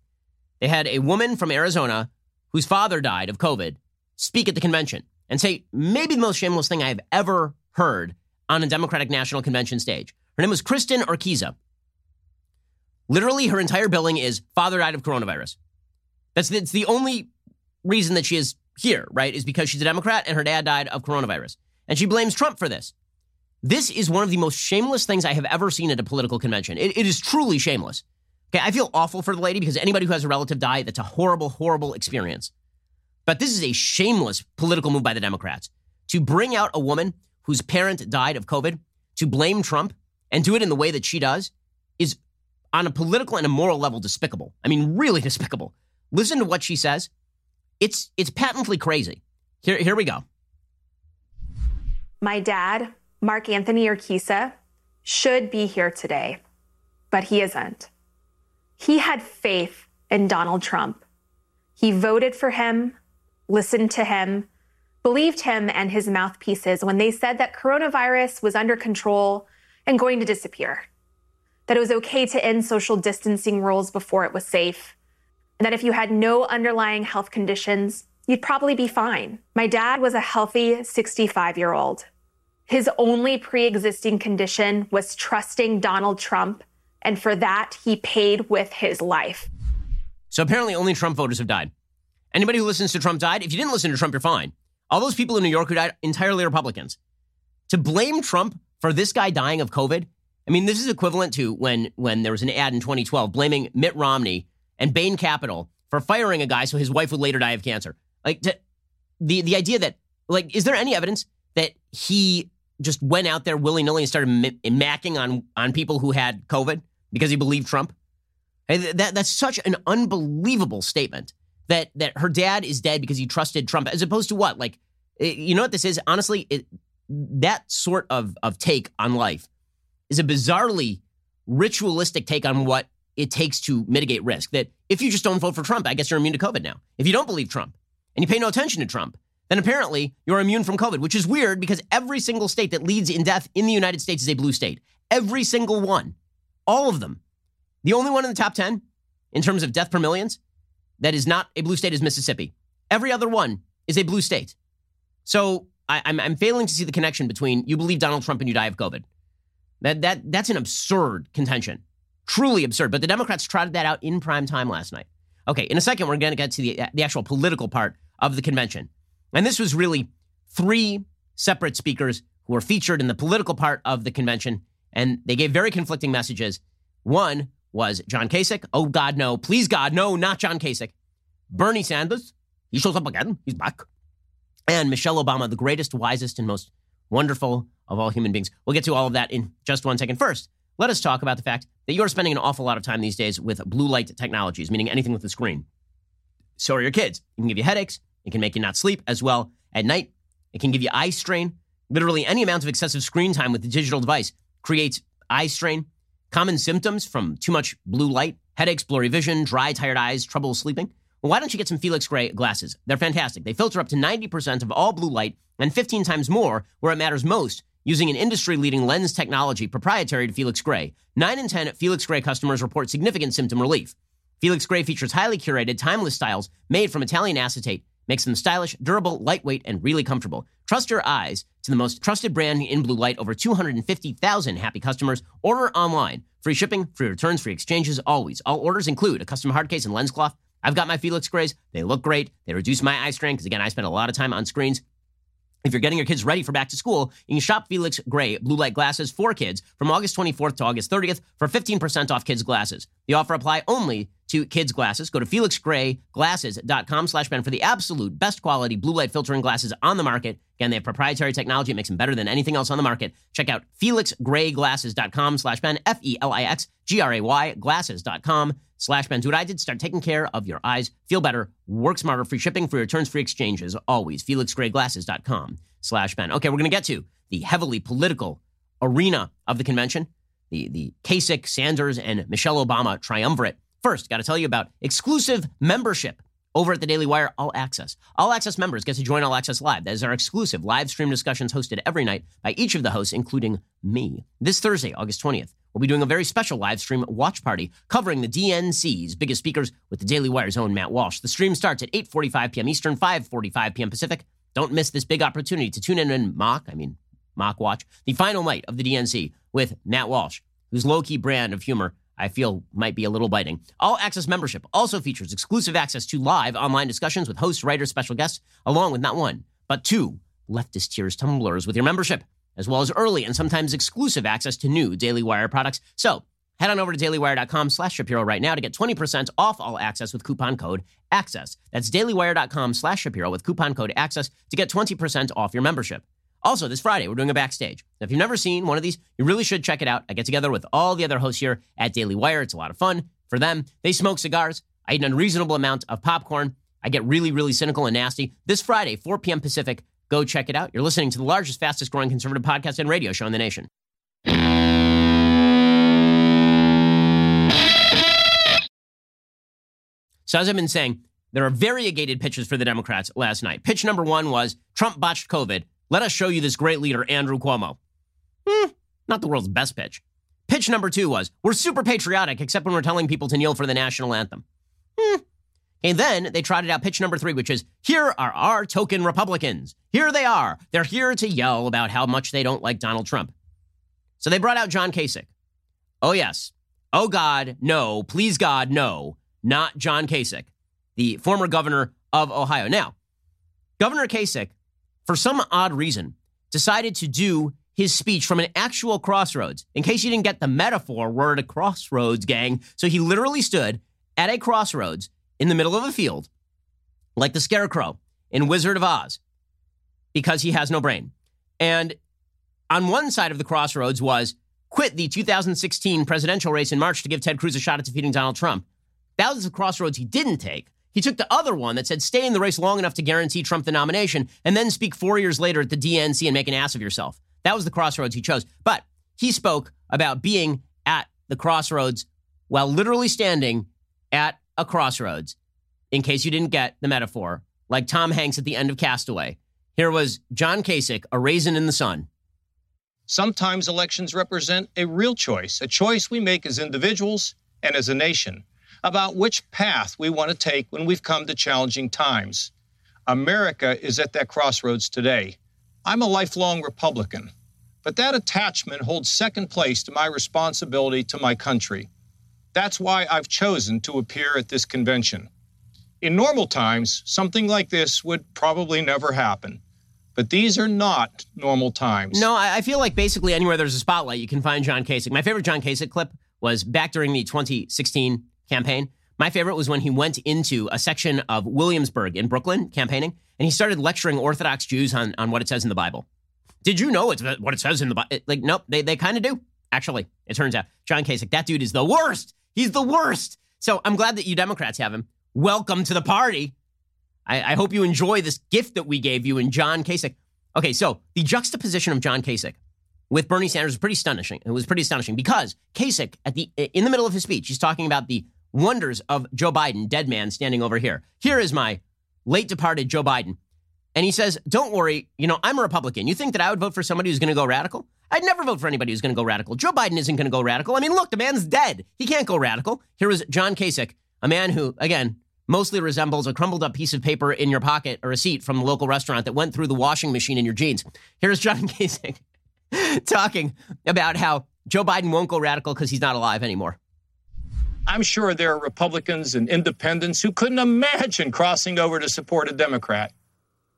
They had a woman from Arizona whose father died of COVID speak at the convention and say maybe the most shameless thing I've ever heard on a Democratic National Convention stage. Her name was Kristin Urquiza. Literally, her entire billing is father died of coronavirus. That's the, it's the only reason that she is here, right? Is because she's a Democrat and her dad died of coronavirus. And she blames Trump for this. This is one of the most shameless things I have ever seen at a political convention. it, it is truly shameless. Okay, I feel awful for the lady because anybody who has a relative die, that's a horrible, horrible experience. But this is a shameless political move by the Democrats to bring out a woman whose parent died of COVID, to blame Trump and do it in the way that she does is on a political and a moral level despicable. I mean, really despicable. Listen to what she says. It's it's patently crazy. Here here we go. My dad, Mark Anthony Urquiza, should be here today, but he isn't. He had faith in Donald Trump. He voted for him, listened to him, believed him and his mouthpieces when they said that coronavirus was under control and going to disappear, that it was okay to end social distancing rules before it was safe, and that if you had no underlying health conditions, you'd probably be fine. My dad was a healthy 65 year old. His only pre existing condition was trusting Donald Trump, and for that, he paid with his life. So apparently, only Trump voters have died. Anybody who listens to Trump died. If you didn't listen to Trump, you're fine. All those people in New York who died, entirely Republicans. To blame Trump for this guy dying of COVID I mean, this is equivalent to when when there was an ad in 2012 blaming Mitt Romney and Bain Capital for firing a guy so his wife would later die of cancer. Like to, the the idea that like is there any evidence that he just went out there willy nilly and started macking on on people who had COVID because he believed Trump? That that's such an unbelievable statement that that her dad is dead because he trusted Trump, as opposed to what? Like, eh, you know what this is? Honestly, it, that sort of of take on life is a bizarrely ritualistic take on what it takes to mitigate risk. That if you just don't vote for Trump, I guess you're immune to COVID now. If you don't believe Trump and you pay no attention to Trump, then apparently you're immune from COVID, which is weird because every single state that leads in death in the United States is a blue state. Every single one. All of them. The only one in the top 10 in terms of death per millions that is not a blue state is Mississippi. Every other one is a blue state. So I, am I'm, I'm failing to see the connection between you believe Donald Trump and you die of COVID. That, that, that's an absurd contention. Truly absurd. But the Democrats trotted that out in prime time last night. Okay, in a second, we're going to get to the, the actual political part of the convention. And this was really three separate speakers who were featured in the political part of the convention, and they gave very conflicting messages. One was John Kasich. Oh, God, no. Please, God, no, not John Kasich. Bernie Sanders. He shows up again. He's back. And Michelle Obama, the greatest, wisest, and most wonderful of all human beings. We'll get to all of that in just one second. First, let us talk about the fact that you're spending an awful lot of time these days with blue light technologies, meaning anything with a screen. So are your kids. It can give you headaches. It can make you not sleep as well at night. It can give you eye strain. Literally, any amount of excessive screen time with the digital device creates eye strain. Common symptoms from too much blue light headaches, blurry vision, dry, tired eyes, trouble sleeping. Well, why don't you get some Felix Gray glasses? They're fantastic. They filter up to 90% of all blue light and 15 times more where it matters most using an industry leading lens technology proprietary to Felix Gray. 9 in 10 Felix Gray customers report significant symptom relief. Felix Gray features highly curated, timeless styles made from Italian acetate makes them stylish, durable, lightweight, and really comfortable. Trust your eyes to the most trusted brand in blue light. Over 250,000 happy customers. Order online. Free shipping, free returns, free exchanges, always. All orders include a custom hard case and lens cloth. I've got my Felix Grays. They look great. They reduce my eye strain because, again, I spend a lot of time on screens. If you're getting your kids ready for back to school, you can shop Felix Gray blue light glasses for kids from August 24th to August 30th for 15% off kids' glasses. The offer apply only to kids' glasses. Go to felixgrayglasses.com slash Ben for the absolute best quality blue light filtering glasses on the market. Again, they have proprietary technology. It makes them better than anything else on the market. Check out felixgrayglasses.com slash Ben, F-E-L-I-X-G-R-A-Y, glasses.com slash Ben. Do what I did. Start taking care of your eyes. Feel better. Work smarter. Free shipping, free returns, free exchanges. Always. felixgrayglasses.com slash Ben. Okay, we're going to get to the heavily political arena of the convention, the, the Kasich, Sanders, and Michelle Obama triumvirate. First, got to tell you about exclusive membership over at the Daily Wire All Access. All Access members get to join All Access Live. That is our exclusive live stream discussions hosted every night by each of the hosts, including me. This Thursday, August 20th, we'll be doing a very special live stream watch party covering the DNC's biggest speakers with the Daily Wire's own Matt Walsh. The stream starts at 8.45 p.m. Eastern, 5.45 p.m. Pacific. Don't miss this big opportunity to tune in and mock, I mean, mock watch, the final night of the DNC with Matt Walsh, whose low-key brand of humor I feel might be a little biting. All Access membership also features exclusive access to live online discussions with hosts, writers, special guests, along with not one, but two leftist tears tumblers with your membership, as well as early and sometimes exclusive access to new Daily Wire products. So head on over to dailywire.com slash Shapiro right now to get 20% off all access with coupon code ACCESS. That's dailywire.com slash Shapiro with coupon code ACCESS to get 20% off your membership. Also, this Friday, we're doing a backstage. Now, if you've never seen one of these, you really should check it out. I get together with all the other hosts here at Daily Wire. It's a lot of fun for them. They smoke cigars. I eat an unreasonable amount of popcorn. I get really, really cynical and nasty. This Friday, 4 p.m. Pacific, go check it out. You're listening to the largest, fastest growing conservative podcast and radio show in the nation. So, as I've been saying, there are variegated pitches for the Democrats last night. Pitch number one was Trump botched COVID. Let us show you this great leader, Andrew Cuomo. Hmm, not the world's best pitch. Pitch number two was, we're super patriotic, except when we're telling people to kneel for the national anthem. Hmm. And then they trotted out pitch number three, which is, here are our token Republicans. Here they are. They're here to yell about how much they don't like Donald Trump. So they brought out John Kasich. Oh, yes. Oh, God, no. Please, God, no. Not John Kasich, the former governor of Ohio. Now, Governor Kasich for some odd reason, decided to do his speech from an actual crossroads. In case you didn't get the metaphor, we're at a crossroads, gang. So he literally stood at a crossroads in the middle of a field, like the scarecrow in Wizard of Oz, because he has no brain. And on one side of the crossroads was quit the 2016 presidential race in March to give Ted Cruz a shot at defeating Donald Trump. That was the crossroads he didn't take. He took the other one that said stay in the race long enough to guarantee Trump the nomination and then speak four years later at the DNC and make an ass of yourself. That was the crossroads he chose. But he spoke about being at the crossroads while literally standing at a crossroads, in case you didn't get the metaphor, like Tom Hanks at the end of Castaway. Here was John Kasich, a raisin in the sun. Sometimes elections represent a real choice, a choice we make as individuals and as a nation about which path we want to take when we've come to challenging times. America is at that crossroads today. I'm a lifelong Republican, but that attachment holds second place to my responsibility to my country. That's why I've chosen to appear at this convention. In normal times, something like this would probably never happen. But these are not normal times. No, I feel like basically anywhere there's a spotlight, you can find John Kasich. My favorite John Kasich clip was back during the 2016 campaign. My favorite was when he went into a section of Williamsburg in Brooklyn campaigning, and he started lecturing Orthodox Jews on, on what it says in the Bible. Did you know it's uh, what it says in the Bible? Like, nope, they, they kind of do. Actually, it turns out John Kasich, that dude is the worst. He's the worst. So I'm glad that you Democrats have him. Welcome to the party. I, I hope you enjoy this gift that we gave you in John Kasich. Okay, so the juxtaposition of John Kasich with Bernie Sanders was pretty astonishing. It was pretty astonishing because Kasich, at the in the middle of his speech, he's talking about the wonders of Joe Biden, dead man standing over here. Here is my late departed Joe Biden. And he says, Don't worry, you know, I'm a Republican. You think that I would vote for somebody who's going to go radical? I'd never vote for anybody who's going to go radical. Joe Biden isn't going to go radical. I mean, look, the man's dead. He can't go radical. Here was John Kasich, a man who, again, mostly resembles a crumbled up piece of paper in your pocket or a receipt from the local restaurant that went through the washing machine in your jeans. Here's John Kasich talking about how Joe Biden won't go radical because he's not alive anymore. I'm sure there are Republicans and independents who couldn't imagine crossing over to support a Democrat.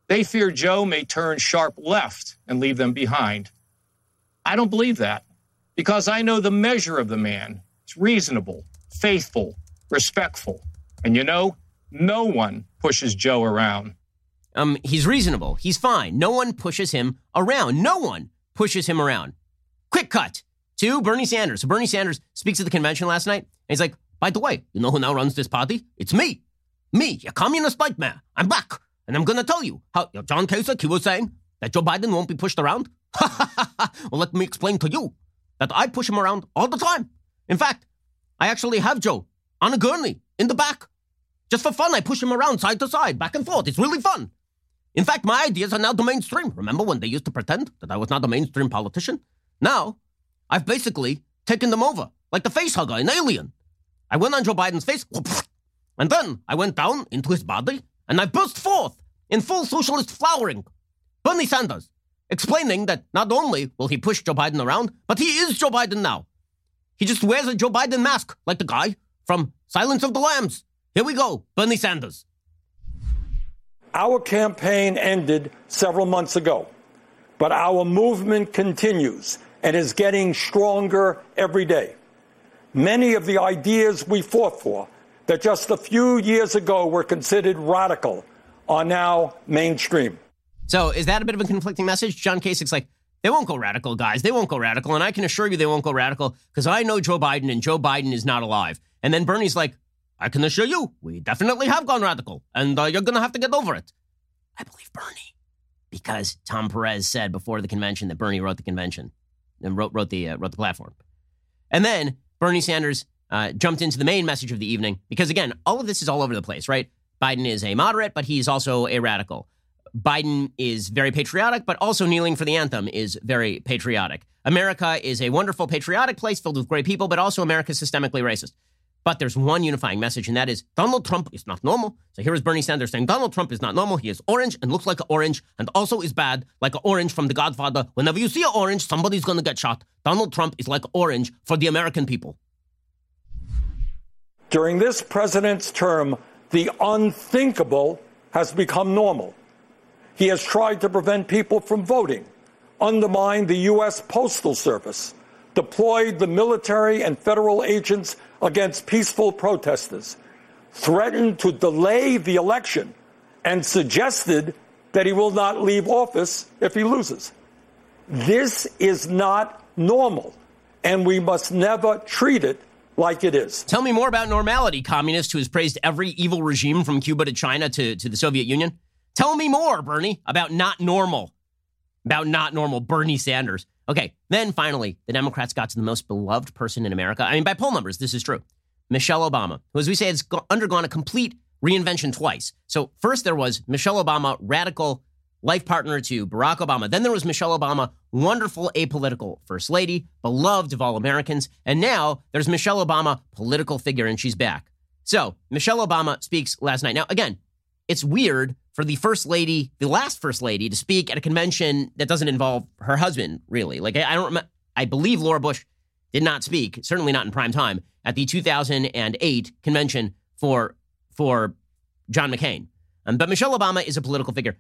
They fear Joe may turn sharp left and leave them behind. I don't believe that because I know the measure of the man. It's reasonable, faithful, respectful. And you know, no one pushes Joe around. Um, he's reasonable. He's fine. No one pushes him around. No one pushes him around. Quick cut to Bernie Sanders. So Bernie Sanders speaks at the convention last night, he's like, by the way, you know who now runs this party? It's me. Me, a communist nightmare. I'm back. And I'm going to tell you how you know, John Kasich, he was saying that Joe Biden won't be pushed around. well, let me explain to you that I push him around all the time. In fact, I actually have Joe on a gurney in the back. Just for fun, I push him around side to side, back and forth. It's really fun. In fact, my ideas are now the mainstream. Remember when they used to pretend that I was not a mainstream politician? Now, I've basically taken them over, like the face hugger in Alien. I went on Joe Biden's face, and then I went down into his body, and I burst forth in full socialist flowering. Bernie Sanders, explaining that not only will he push Joe Biden around, but he is Joe Biden now. He just wears a Joe Biden mask, like the guy from Silence of the Lambs. Here we go, Bernie Sanders. Our campaign ended several months ago, but our movement continues and is getting stronger every day. Many of the ideas we fought for that just a few years ago were considered radical are now mainstream. So, is that a bit of a conflicting message? John Kasich's like, they won't go radical, guys. They won't go radical. And I can assure you they won't go radical because I know Joe Biden and Joe Biden is not alive. And then Bernie's like, I can assure you, we definitely have gone radical and uh, you're going to have to get over it. I believe Bernie because Tom Perez said before the convention that Bernie wrote the convention and wrote, wrote, the, uh, wrote the platform. And then Bernie Sanders uh, jumped into the main message of the evening because, again, all of this is all over the place, right? Biden is a moderate, but he's also a radical. Biden is very patriotic, but also kneeling for the anthem is very patriotic. America is a wonderful, patriotic place filled with great people, but also America is systemically racist. But there's one unifying message, and that is Donald Trump is not normal. So here is Bernie Sanders saying Donald Trump is not normal. He is orange and looks like an orange and also is bad, like an orange from The Godfather. Whenever you see an orange, somebody's going to get shot. Donald Trump is like orange for the American people. During this president's term, the unthinkable has become normal. He has tried to prevent people from voting, undermine the U.S. Postal Service, deployed the military and federal agents against peaceful protesters, threatened to delay the election, and suggested that he will not leave office if he loses. This is not normal, and we must never treat it like it is. Tell me more about normality, communist who has praised every evil regime from Cuba to China to, to the Soviet Union. Tell me more, Bernie, about not normal. About not normal, Bernie Sanders. Okay, then finally, the Democrats got to the most beloved person in America. I mean, by poll numbers, this is true. Michelle Obama, who, as we say, has undergone a complete reinvention twice. So, first there was Michelle Obama, radical life partner to Barack Obama. Then there was Michelle Obama, wonderful apolitical first lady, beloved of all Americans. And now there's Michelle Obama, political figure, and she's back. So, Michelle Obama speaks last night. Now, again, it's weird for the first lady, the last first lady, to speak at a convention that doesn't involve her husband, really. Like, I, don't I believe Laura Bush did not speak, certainly not in prime time, at the 2008 convention for, for John McCain. Um, but Michelle Obama is a political figure.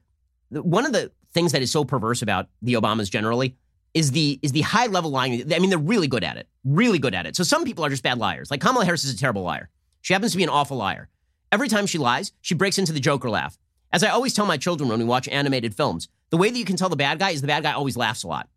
One of the things that is so perverse about the Obamas generally is the is the high level lying. I mean, they're really good at it, really good at it. So some people are just bad liars. Like Kamala Harris is a terrible liar. She happens to be an awful liar. Every time she lies, she breaks into the Joker laugh. As I always tell my children when we watch animated films, the way that you can tell the bad guy is the bad guy always laughs a lot.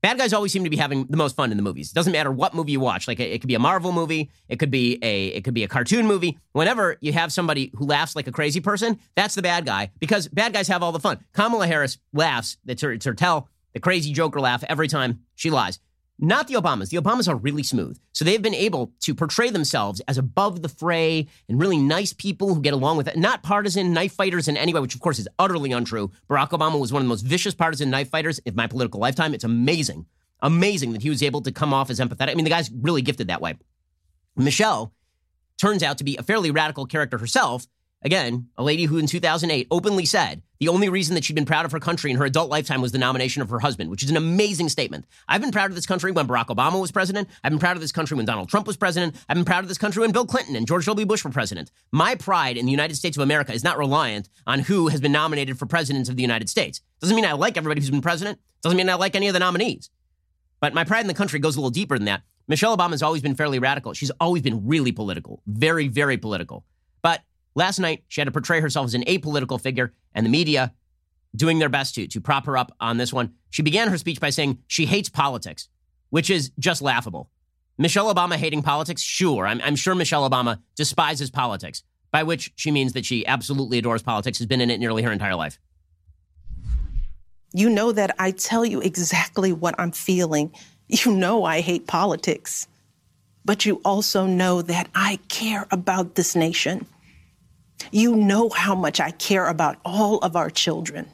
Bad guys always seem to be having the most fun in the movies. It doesn't matter what movie you watch. Like it could be a Marvel movie, it could be a it could be a cartoon movie. Whenever you have somebody who laughs like a crazy person, that's the bad guy because bad guys have all the fun. Kamala Harris laughs. It's her, it's her tell the crazy Joker laugh every time she lies. Not the Obamas. The Obamas are really smooth. So they've been able to portray themselves as above the fray and really nice people who get along with it. Not partisan knife fighters in any way, which of course is utterly untrue. Barack Obama was one of the most vicious partisan knife fighters in my political lifetime. It's amazing. Amazing that he was able to come off as empathetic. I mean, the guy's really gifted that way. Michelle turns out to be a fairly radical character herself Again, a lady who in 2008 openly said the only reason that she'd been proud of her country in her adult lifetime was the nomination of her husband, which is an amazing statement. I've been proud of this country when Barack Obama was president. I've been proud of this country when Donald Trump was president. I've been proud of this country when Bill Clinton and George W. Bush were president. My pride in the United States of America is not reliant on who has been nominated for president of the United States. Doesn't mean I like everybody who's been president. Doesn't mean I like any of the nominees. But my pride in the country goes a little deeper than that. Michelle Obama has always been fairly radical. She's always been really political, very, very political. Last night, she had to portray herself as an apolitical figure, and the media doing their best to, to prop her up on this one. She began her speech by saying she hates politics, which is just laughable. Michelle Obama hating politics? Sure. I'm, I'm sure Michelle Obama despises politics, by which she means that she absolutely adores politics, has been in it nearly her entire life. You know that I tell you exactly what I'm feeling. You know I hate politics. But you also know that I care about this nation. You know how much I care about all of our children.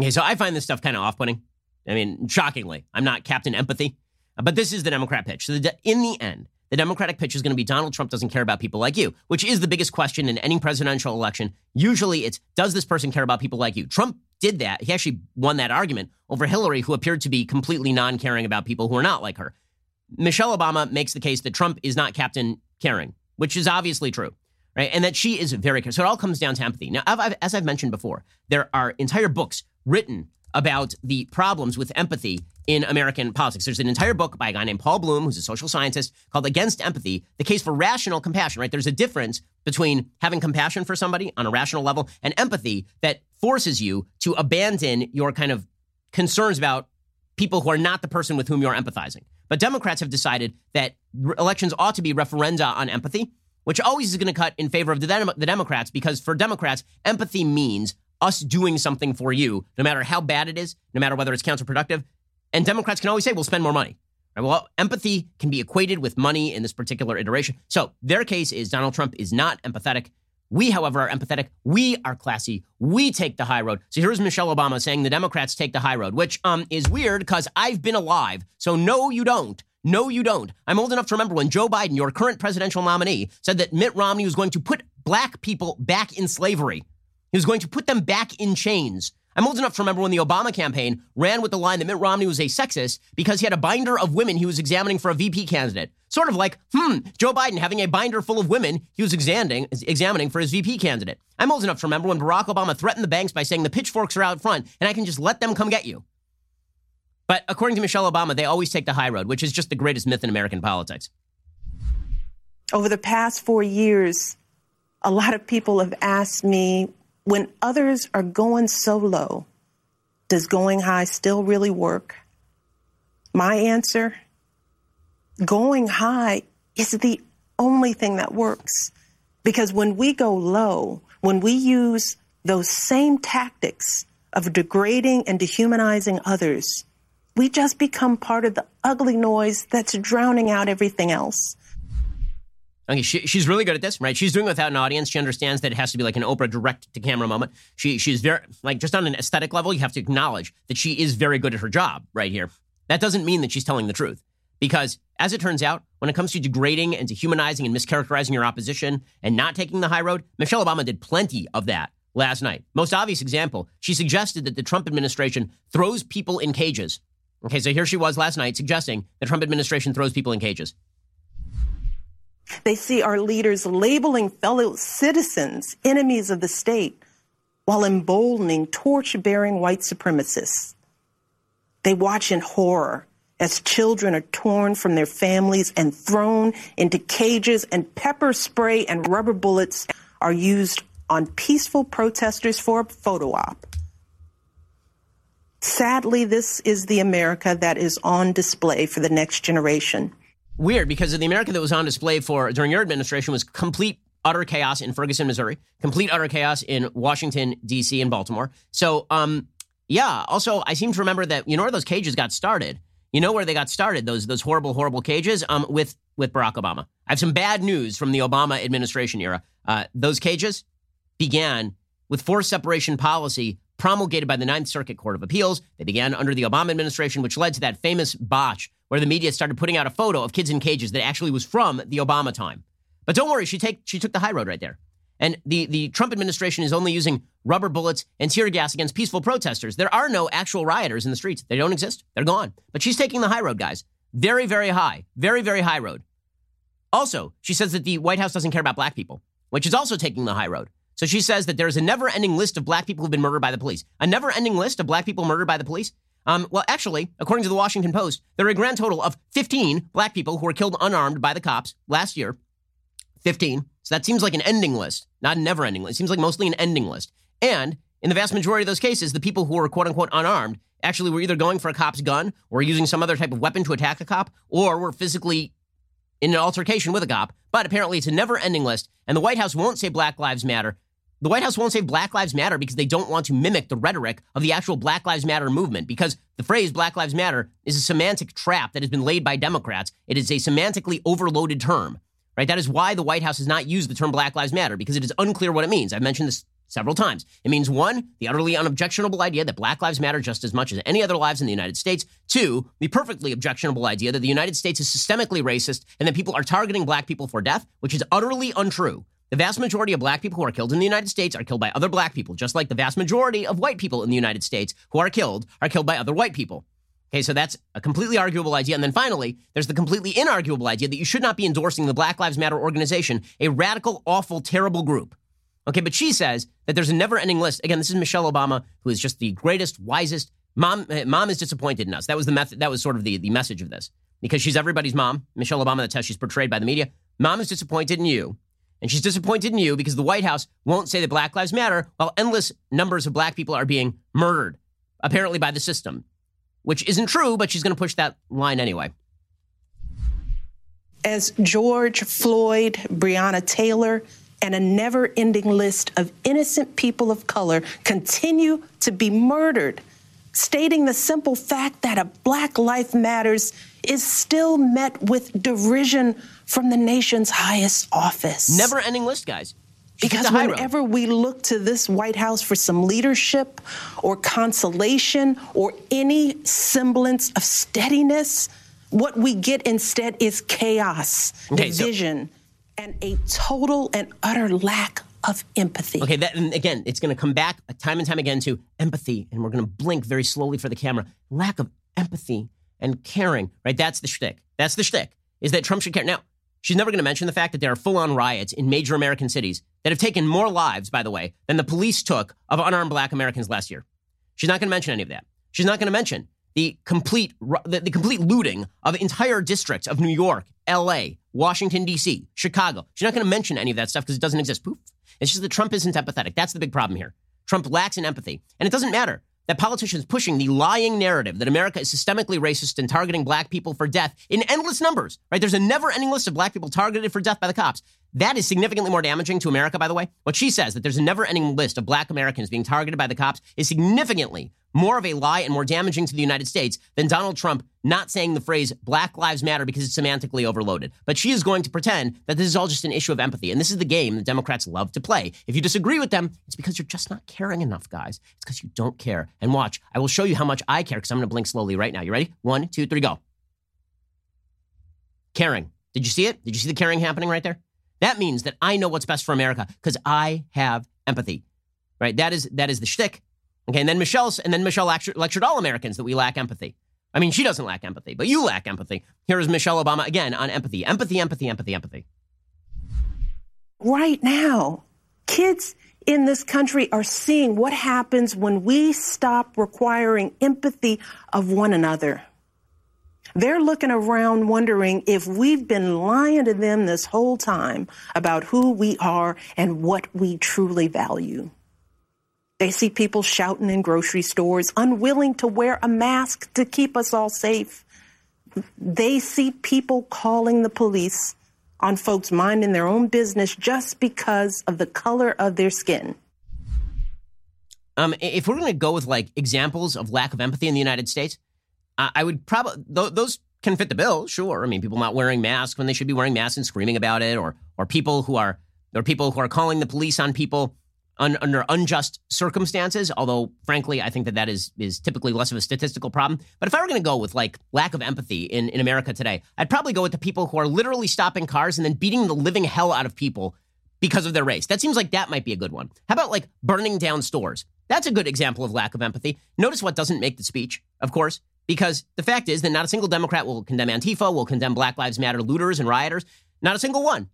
Okay, so I find this stuff kind of off putting. I mean, shockingly, I'm not Captain Empathy, but this is the Democrat pitch. So, the, in the end, the Democratic pitch is going to be Donald Trump doesn't care about people like you, which is the biggest question in any presidential election. Usually it's, does this person care about people like you? Trump did that. He actually won that argument over Hillary, who appeared to be completely non caring about people who are not like her. Michelle Obama makes the case that Trump is not Captain Caring, which is obviously true right? And that she is very So it all comes down to empathy. Now, I've, I've, as I've mentioned before, there are entire books written about the problems with empathy in American politics. There's an entire book by a guy named Paul Bloom, who's a social scientist, called Against Empathy, the case for rational compassion, right? There's a difference between having compassion for somebody on a rational level and empathy that forces you to abandon your kind of concerns about people who are not the person with whom you're empathizing. But Democrats have decided that elections ought to be referenda on empathy which always is going to cut in favor of the, Dem- the Democrats because for Democrats, empathy means us doing something for you, no matter how bad it is, no matter whether it's counterproductive. And Democrats can always say, we'll spend more money. Right? Well, empathy can be equated with money in this particular iteration. So their case is Donald Trump is not empathetic. We, however, are empathetic. We are classy. We take the high road. So here's Michelle Obama saying the Democrats take the high road, which um, is weird because I've been alive. So no, you don't. No, you don't. I'm old enough to remember when Joe Biden, your current presidential nominee, said that Mitt Romney was going to put black people back in slavery. He was going to put them back in chains. I'm old enough to remember when the Obama campaign ran with the line that Mitt Romney was a sexist because he had a binder of women he was examining for a VP candidate. Sort of like, hmm, Joe Biden having a binder full of women he was examining, examining for his VP candidate. I'm old enough to remember when Barack Obama threatened the banks by saying the pitchforks are out front and I can just let them come get you. But according to Michelle Obama, they always take the high road, which is just the greatest myth in American politics. Over the past four years, a lot of people have asked me when others are going so low, does going high still really work? My answer going high is the only thing that works. Because when we go low, when we use those same tactics of degrading and dehumanizing others, we just become part of the ugly noise that's drowning out everything else. Okay, she, she's really good at this, right? She's doing it without an audience. She understands that it has to be like an Oprah direct to camera moment. She she's very like just on an aesthetic level, you have to acknowledge that she is very good at her job right here. That doesn't mean that she's telling the truth. Because as it turns out, when it comes to degrading and dehumanizing and mischaracterizing your opposition and not taking the high road, Michelle Obama did plenty of that last night. Most obvious example, she suggested that the Trump administration throws people in cages. Okay, so here she was last night suggesting the Trump administration throws people in cages. They see our leaders labeling fellow citizens enemies of the state while emboldening torch bearing white supremacists. They watch in horror as children are torn from their families and thrown into cages, and pepper spray and rubber bullets are used on peaceful protesters for a photo op. Sadly, this is the America that is on display for the next generation. Weird, because the America that was on display for during your administration was complete utter chaos in Ferguson, Missouri, complete utter chaos in Washington D.C. and Baltimore. So, um, yeah. Also, I seem to remember that you know where those cages got started. You know where they got started? Those those horrible, horrible cages. Um, with with Barack Obama. I have some bad news from the Obama administration era. Uh, those cages began with forced separation policy promulgated by the Ninth Circuit Court of Appeals. They began under the Obama administration, which led to that famous botch where the media started putting out a photo of kids in cages that actually was from the Obama time. But don't worry, she take she took the high road right there. And the, the Trump administration is only using rubber bullets and tear gas against peaceful protesters. There are no actual rioters in the streets. They don't exist. They're gone. But she's taking the high road, guys. Very, very high. Very, very high road. Also, she says that the White House doesn't care about black people, which is also taking the high road. So she says that there is a never ending list of black people who've been murdered by the police. A never ending list of black people murdered by the police? Um, well, actually, according to the Washington Post, there are a grand total of 15 black people who were killed unarmed by the cops last year. 15. So that seems like an ending list, not a never ending list. It seems like mostly an ending list. And in the vast majority of those cases, the people who were quote unquote unarmed actually were either going for a cop's gun or using some other type of weapon to attack a cop or were physically in an altercation with a cop. But apparently it's a never ending list. And the White House won't say Black Lives Matter. The White House won't say Black Lives Matter because they don't want to mimic the rhetoric of the actual Black Lives Matter movement because the phrase Black Lives Matter is a semantic trap that has been laid by Democrats. It is a semantically overloaded term, right? That is why the White House has not used the term Black Lives Matter because it is unclear what it means. I've mentioned this several times. It means one, the utterly unobjectionable idea that black lives matter just as much as any other lives in the United States. Two, the perfectly objectionable idea that the United States is systemically racist and that people are targeting black people for death, which is utterly untrue. The vast majority of black people who are killed in the United States are killed by other black people, just like the vast majority of white people in the United States who are killed are killed by other white people. Okay, so that's a completely arguable idea. And then finally, there's the completely inarguable idea that you should not be endorsing the Black Lives Matter organization, a radical, awful, terrible group. Okay, but she says that there's a never ending list. Again, this is Michelle Obama, who is just the greatest, wisest. Mom, eh, mom is disappointed in us. That was the method. That was sort of the, the message of this because she's everybody's mom. Michelle Obama, that's how she's portrayed by the media. Mom is disappointed in you. And she's disappointed in you because the White House won't say that Black Lives Matter while endless numbers of black people are being murdered, apparently by the system, which isn't true, but she's going to push that line anyway. As George Floyd, Breonna Taylor, and a never ending list of innocent people of color continue to be murdered, stating the simple fact that a Black Life Matters is still met with derision from the nation's highest office. Never ending list, guys. Because whenever we look to this White House for some leadership or consolation or any semblance of steadiness, what we get instead is chaos, Okay, so- division, and a total and utter lack of empathy. Okay, that, and again, it's going to come back time and time again to empathy, and we're going to blink very slowly for the camera. Lack of empathy and caring, right? That's the shtick. That's the shtick, is that Trump should care. Now, she's never going to mention the fact that there are full on riots in major American cities that have taken more lives, by the way, than the police took of unarmed black Americans last year. She's not going to mention any of that. She's not going to mention the complete the, the, complete looting of entire districts of New York, L.A., Washington D.C., Chicago. She's not going to mention any of that stuff because it doesn't exist. Poof. It's just that Trump isn't empathetic. That's the big problem here. Trump lacks in empathy, and it doesn't matter that politicians pushing the lying narrative that America is systemically racist and targeting black people for death in endless numbers. Right? There's a never-ending list of black people targeted for death by the cops. That is significantly more damaging to America, by the way. What she says, that there's a never ending list of black Americans being targeted by the cops, is significantly more of a lie and more damaging to the United States than Donald Trump not saying the phrase Black Lives Matter because it's semantically overloaded. But she is going to pretend that this is all just an issue of empathy. And this is the game the Democrats love to play. If you disagree with them, it's because you're just not caring enough, guys. It's because you don't care. And watch, I will show you how much I care because I'm going to blink slowly right now. You ready? One, two, three, go. Caring. Did you see it? Did you see the caring happening right there? That means that I know what's best for America because I have empathy, right? That is that is the shtick. Okay, and then Michelle's and then Michelle lectured, lectured all Americans that we lack empathy. I mean, she doesn't lack empathy, but you lack empathy. Here is Michelle Obama again on empathy, empathy, empathy, empathy, empathy. Right now, kids in this country are seeing what happens when we stop requiring empathy of one another. They're looking around wondering if we've been lying to them this whole time about who we are and what we truly value. They see people shouting in grocery stores, unwilling to wear a mask to keep us all safe. They see people calling the police on folks minding their own business just because of the color of their skin. Um, if we're going to go with like examples of lack of empathy in the United States, I would probably th- those can fit the bill. Sure, I mean people not wearing masks when they should be wearing masks and screaming about it, or or people who are or people who are calling the police on people un, under unjust circumstances. Although, frankly, I think that that is is typically less of a statistical problem. But if I were going to go with like lack of empathy in in America today, I'd probably go with the people who are literally stopping cars and then beating the living hell out of people because of their race. That seems like that might be a good one. How about like burning down stores? That's a good example of lack of empathy. Notice what doesn't make the speech, of course. Because the fact is that not a single Democrat will condemn Antifa, will condemn Black Lives Matter looters and rioters. Not a single one.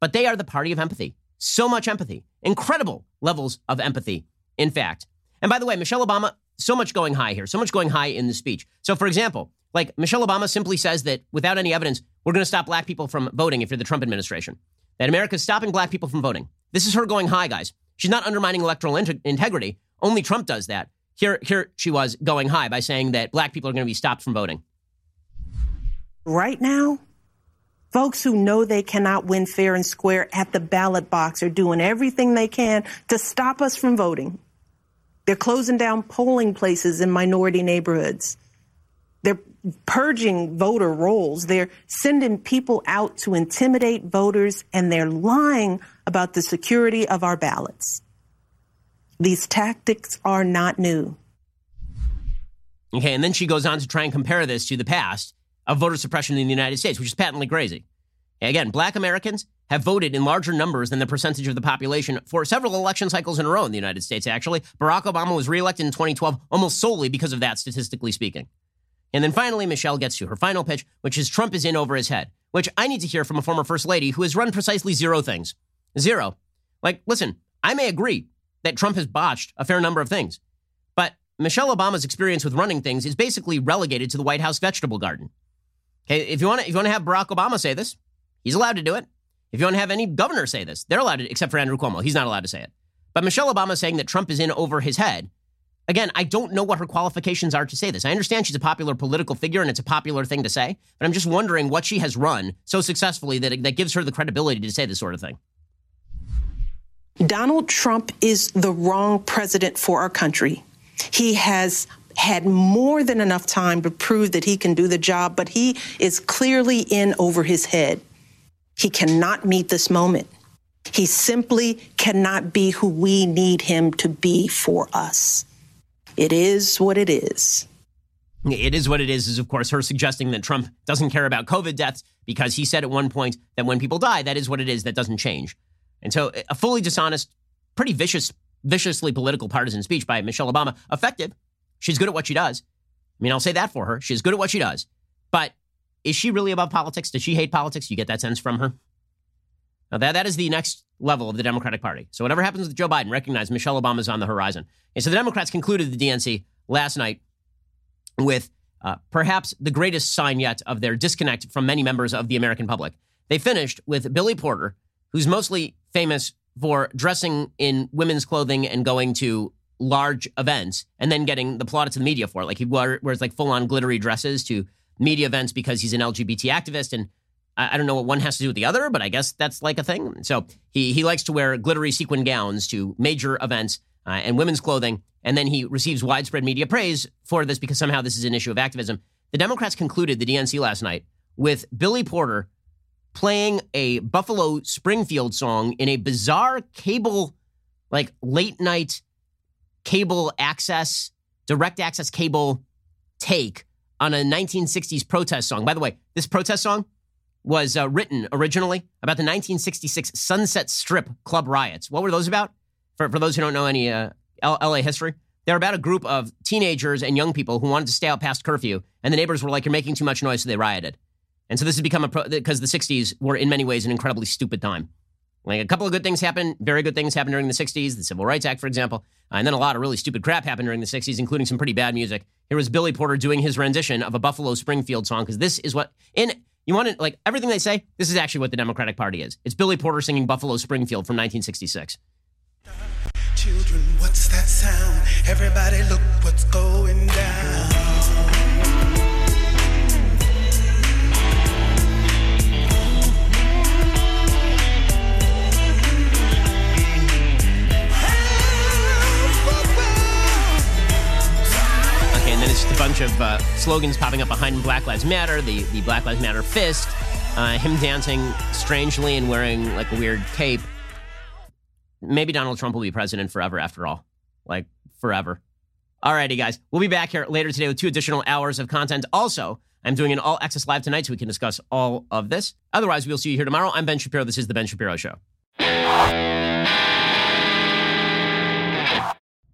But they are the party of empathy. So much empathy. Incredible levels of empathy, in fact. And by the way, Michelle Obama, so much going high here, so much going high in the speech. So, for example, like Michelle Obama simply says that without any evidence, we're going to stop black people from voting if you're the Trump administration. That America's stopping black people from voting. This is her going high, guys. She's not undermining electoral integrity. Only Trump does that. Here, here she was going high by saying that black people are going to be stopped from voting. Right now, folks who know they cannot win fair and square at the ballot box are doing everything they can to stop us from voting. They're closing down polling places in minority neighborhoods. They're purging voter rolls. They're sending people out to intimidate voters, and they're lying about the security of our ballots. These tactics are not new. Okay, and then she goes on to try and compare this to the past of voter suppression in the United States, which is patently crazy. Again, black Americans have voted in larger numbers than the percentage of the population for several election cycles in a row in the United States, actually. Barack Obama was reelected in 2012 almost solely because of that, statistically speaking. And then finally, Michelle gets to her final pitch, which is Trump is in over his head, which I need to hear from a former first lady who has run precisely zero things. Zero. Like, listen, I may agree that Trump has botched a fair number of things. But Michelle Obama's experience with running things is basically relegated to the White House vegetable garden. Okay, if you want to, if you want to have Barack Obama say this, he's allowed to do it. If you want to have any governor say this, they're allowed to, except for Andrew Cuomo, he's not allowed to say it. But Michelle Obama saying that Trump is in over his head. Again, I don't know what her qualifications are to say this. I understand she's a popular political figure and it's a popular thing to say, but I'm just wondering what she has run so successfully that, that gives her the credibility to say this sort of thing. Donald Trump is the wrong president for our country. He has had more than enough time to prove that he can do the job, but he is clearly in over his head. He cannot meet this moment. He simply cannot be who we need him to be for us. It is what it is. It is what it is, is of course her suggesting that Trump doesn't care about COVID deaths because he said at one point that when people die, that is what it is, that doesn't change. And so a fully dishonest, pretty vicious, viciously political partisan speech by Michelle Obama, effective. She's good at what she does. I mean, I'll say that for her. She's good at what she does. But is she really above politics? Does she hate politics? You get that sense from her? Now, that, that is the next level of the Democratic Party. So, whatever happens with Joe Biden, recognize Michelle Obama is on the horizon. And so the Democrats concluded the DNC last night with uh, perhaps the greatest sign yet of their disconnect from many members of the American public. They finished with Billy Porter, who's mostly famous for dressing in women's clothing and going to large events and then getting the plaudits of the media for it. Like he wears like full on glittery dresses to media events because he's an LGBT activist. And I, I, don't know what one has to do with the other, but I guess that's like a thing. So he, he likes to wear glittery sequin gowns to major events uh, and women's clothing. And then he receives widespread media praise for this because somehow this is an issue of activism. The Democrats concluded the DNC last night with Billy Porter playing a Buffalo Springfield song in a bizarre cable, like late night cable access, direct access cable take on a 1960s protest song. By the way, this protest song was uh, written originally about the 1966 Sunset Strip club riots. What were those about? For, for those who don't know any uh, LA history, they're about a group of teenagers and young people who wanted to stay out past curfew, and the neighbors were like, You're making too much noise, so they rioted. And so this has become a, because the 60s were in many ways an incredibly stupid time. Like a couple of good things happened, very good things happened during the 60s, the Civil Rights Act, for example. Uh, and then a lot of really stupid crap happened during the 60s, including some pretty bad music. Here was Billy Porter doing his rendition of a Buffalo Springfield song, because this is what, in, you want to, like, everything they say, this is actually what the Democratic Party is. It's Billy Porter singing Buffalo Springfield from 1966. Children, what's that sound? Everybody look what's going down. And it's just a bunch of uh, slogans popping up behind him Black Lives Matter, the, the Black Lives Matter fist, uh, him dancing strangely and wearing like a weird cape. Maybe Donald Trump will be president forever after all. Like, forever. Alrighty, guys. We'll be back here later today with two additional hours of content. Also, I'm doing an all access live tonight so we can discuss all of this. Otherwise, we'll see you here tomorrow. I'm Ben Shapiro. This is The Ben Shapiro Show.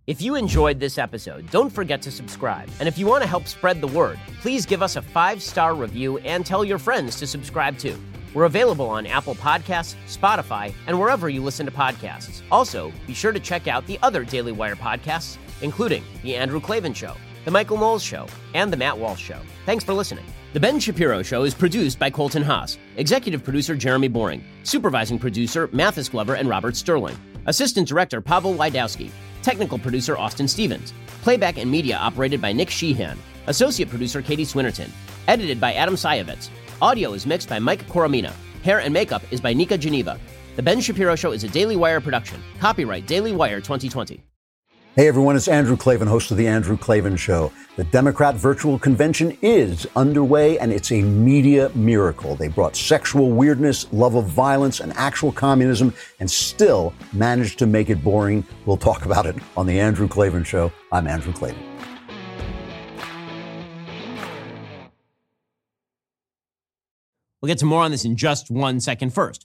If you enjoyed this episode, don't forget to subscribe. And if you want to help spread the word, please give us a five star review and tell your friends to subscribe too. We're available on Apple Podcasts, Spotify, and wherever you listen to podcasts. Also, be sure to check out the other Daily Wire podcasts, including The Andrew Klavan Show, The Michael Knowles Show, and The Matt Walsh Show. Thanks for listening. The Ben Shapiro Show is produced by Colton Haas, executive producer Jeremy Boring, supervising producer Mathis Glover and Robert Sterling, assistant director Pavel Wydowski, Technical producer Austin Stevens. Playback and media operated by Nick Sheehan. Associate producer Katie Swinnerton. Edited by Adam Sayevitz. Audio is mixed by Mike Coromina. Hair and makeup is by Nika Geneva. The Ben Shapiro Show is a Daily Wire production. Copyright Daily Wire 2020. Hey everyone, it's Andrew Klavan, host of The Andrew Klavan Show. The Democrat virtual convention is underway and it's a media miracle. They brought sexual weirdness, love of violence, and actual communism and still managed to make it boring. We'll talk about it on The Andrew Klavan Show. I'm Andrew Klavan. We'll get to more on this in just one second. First,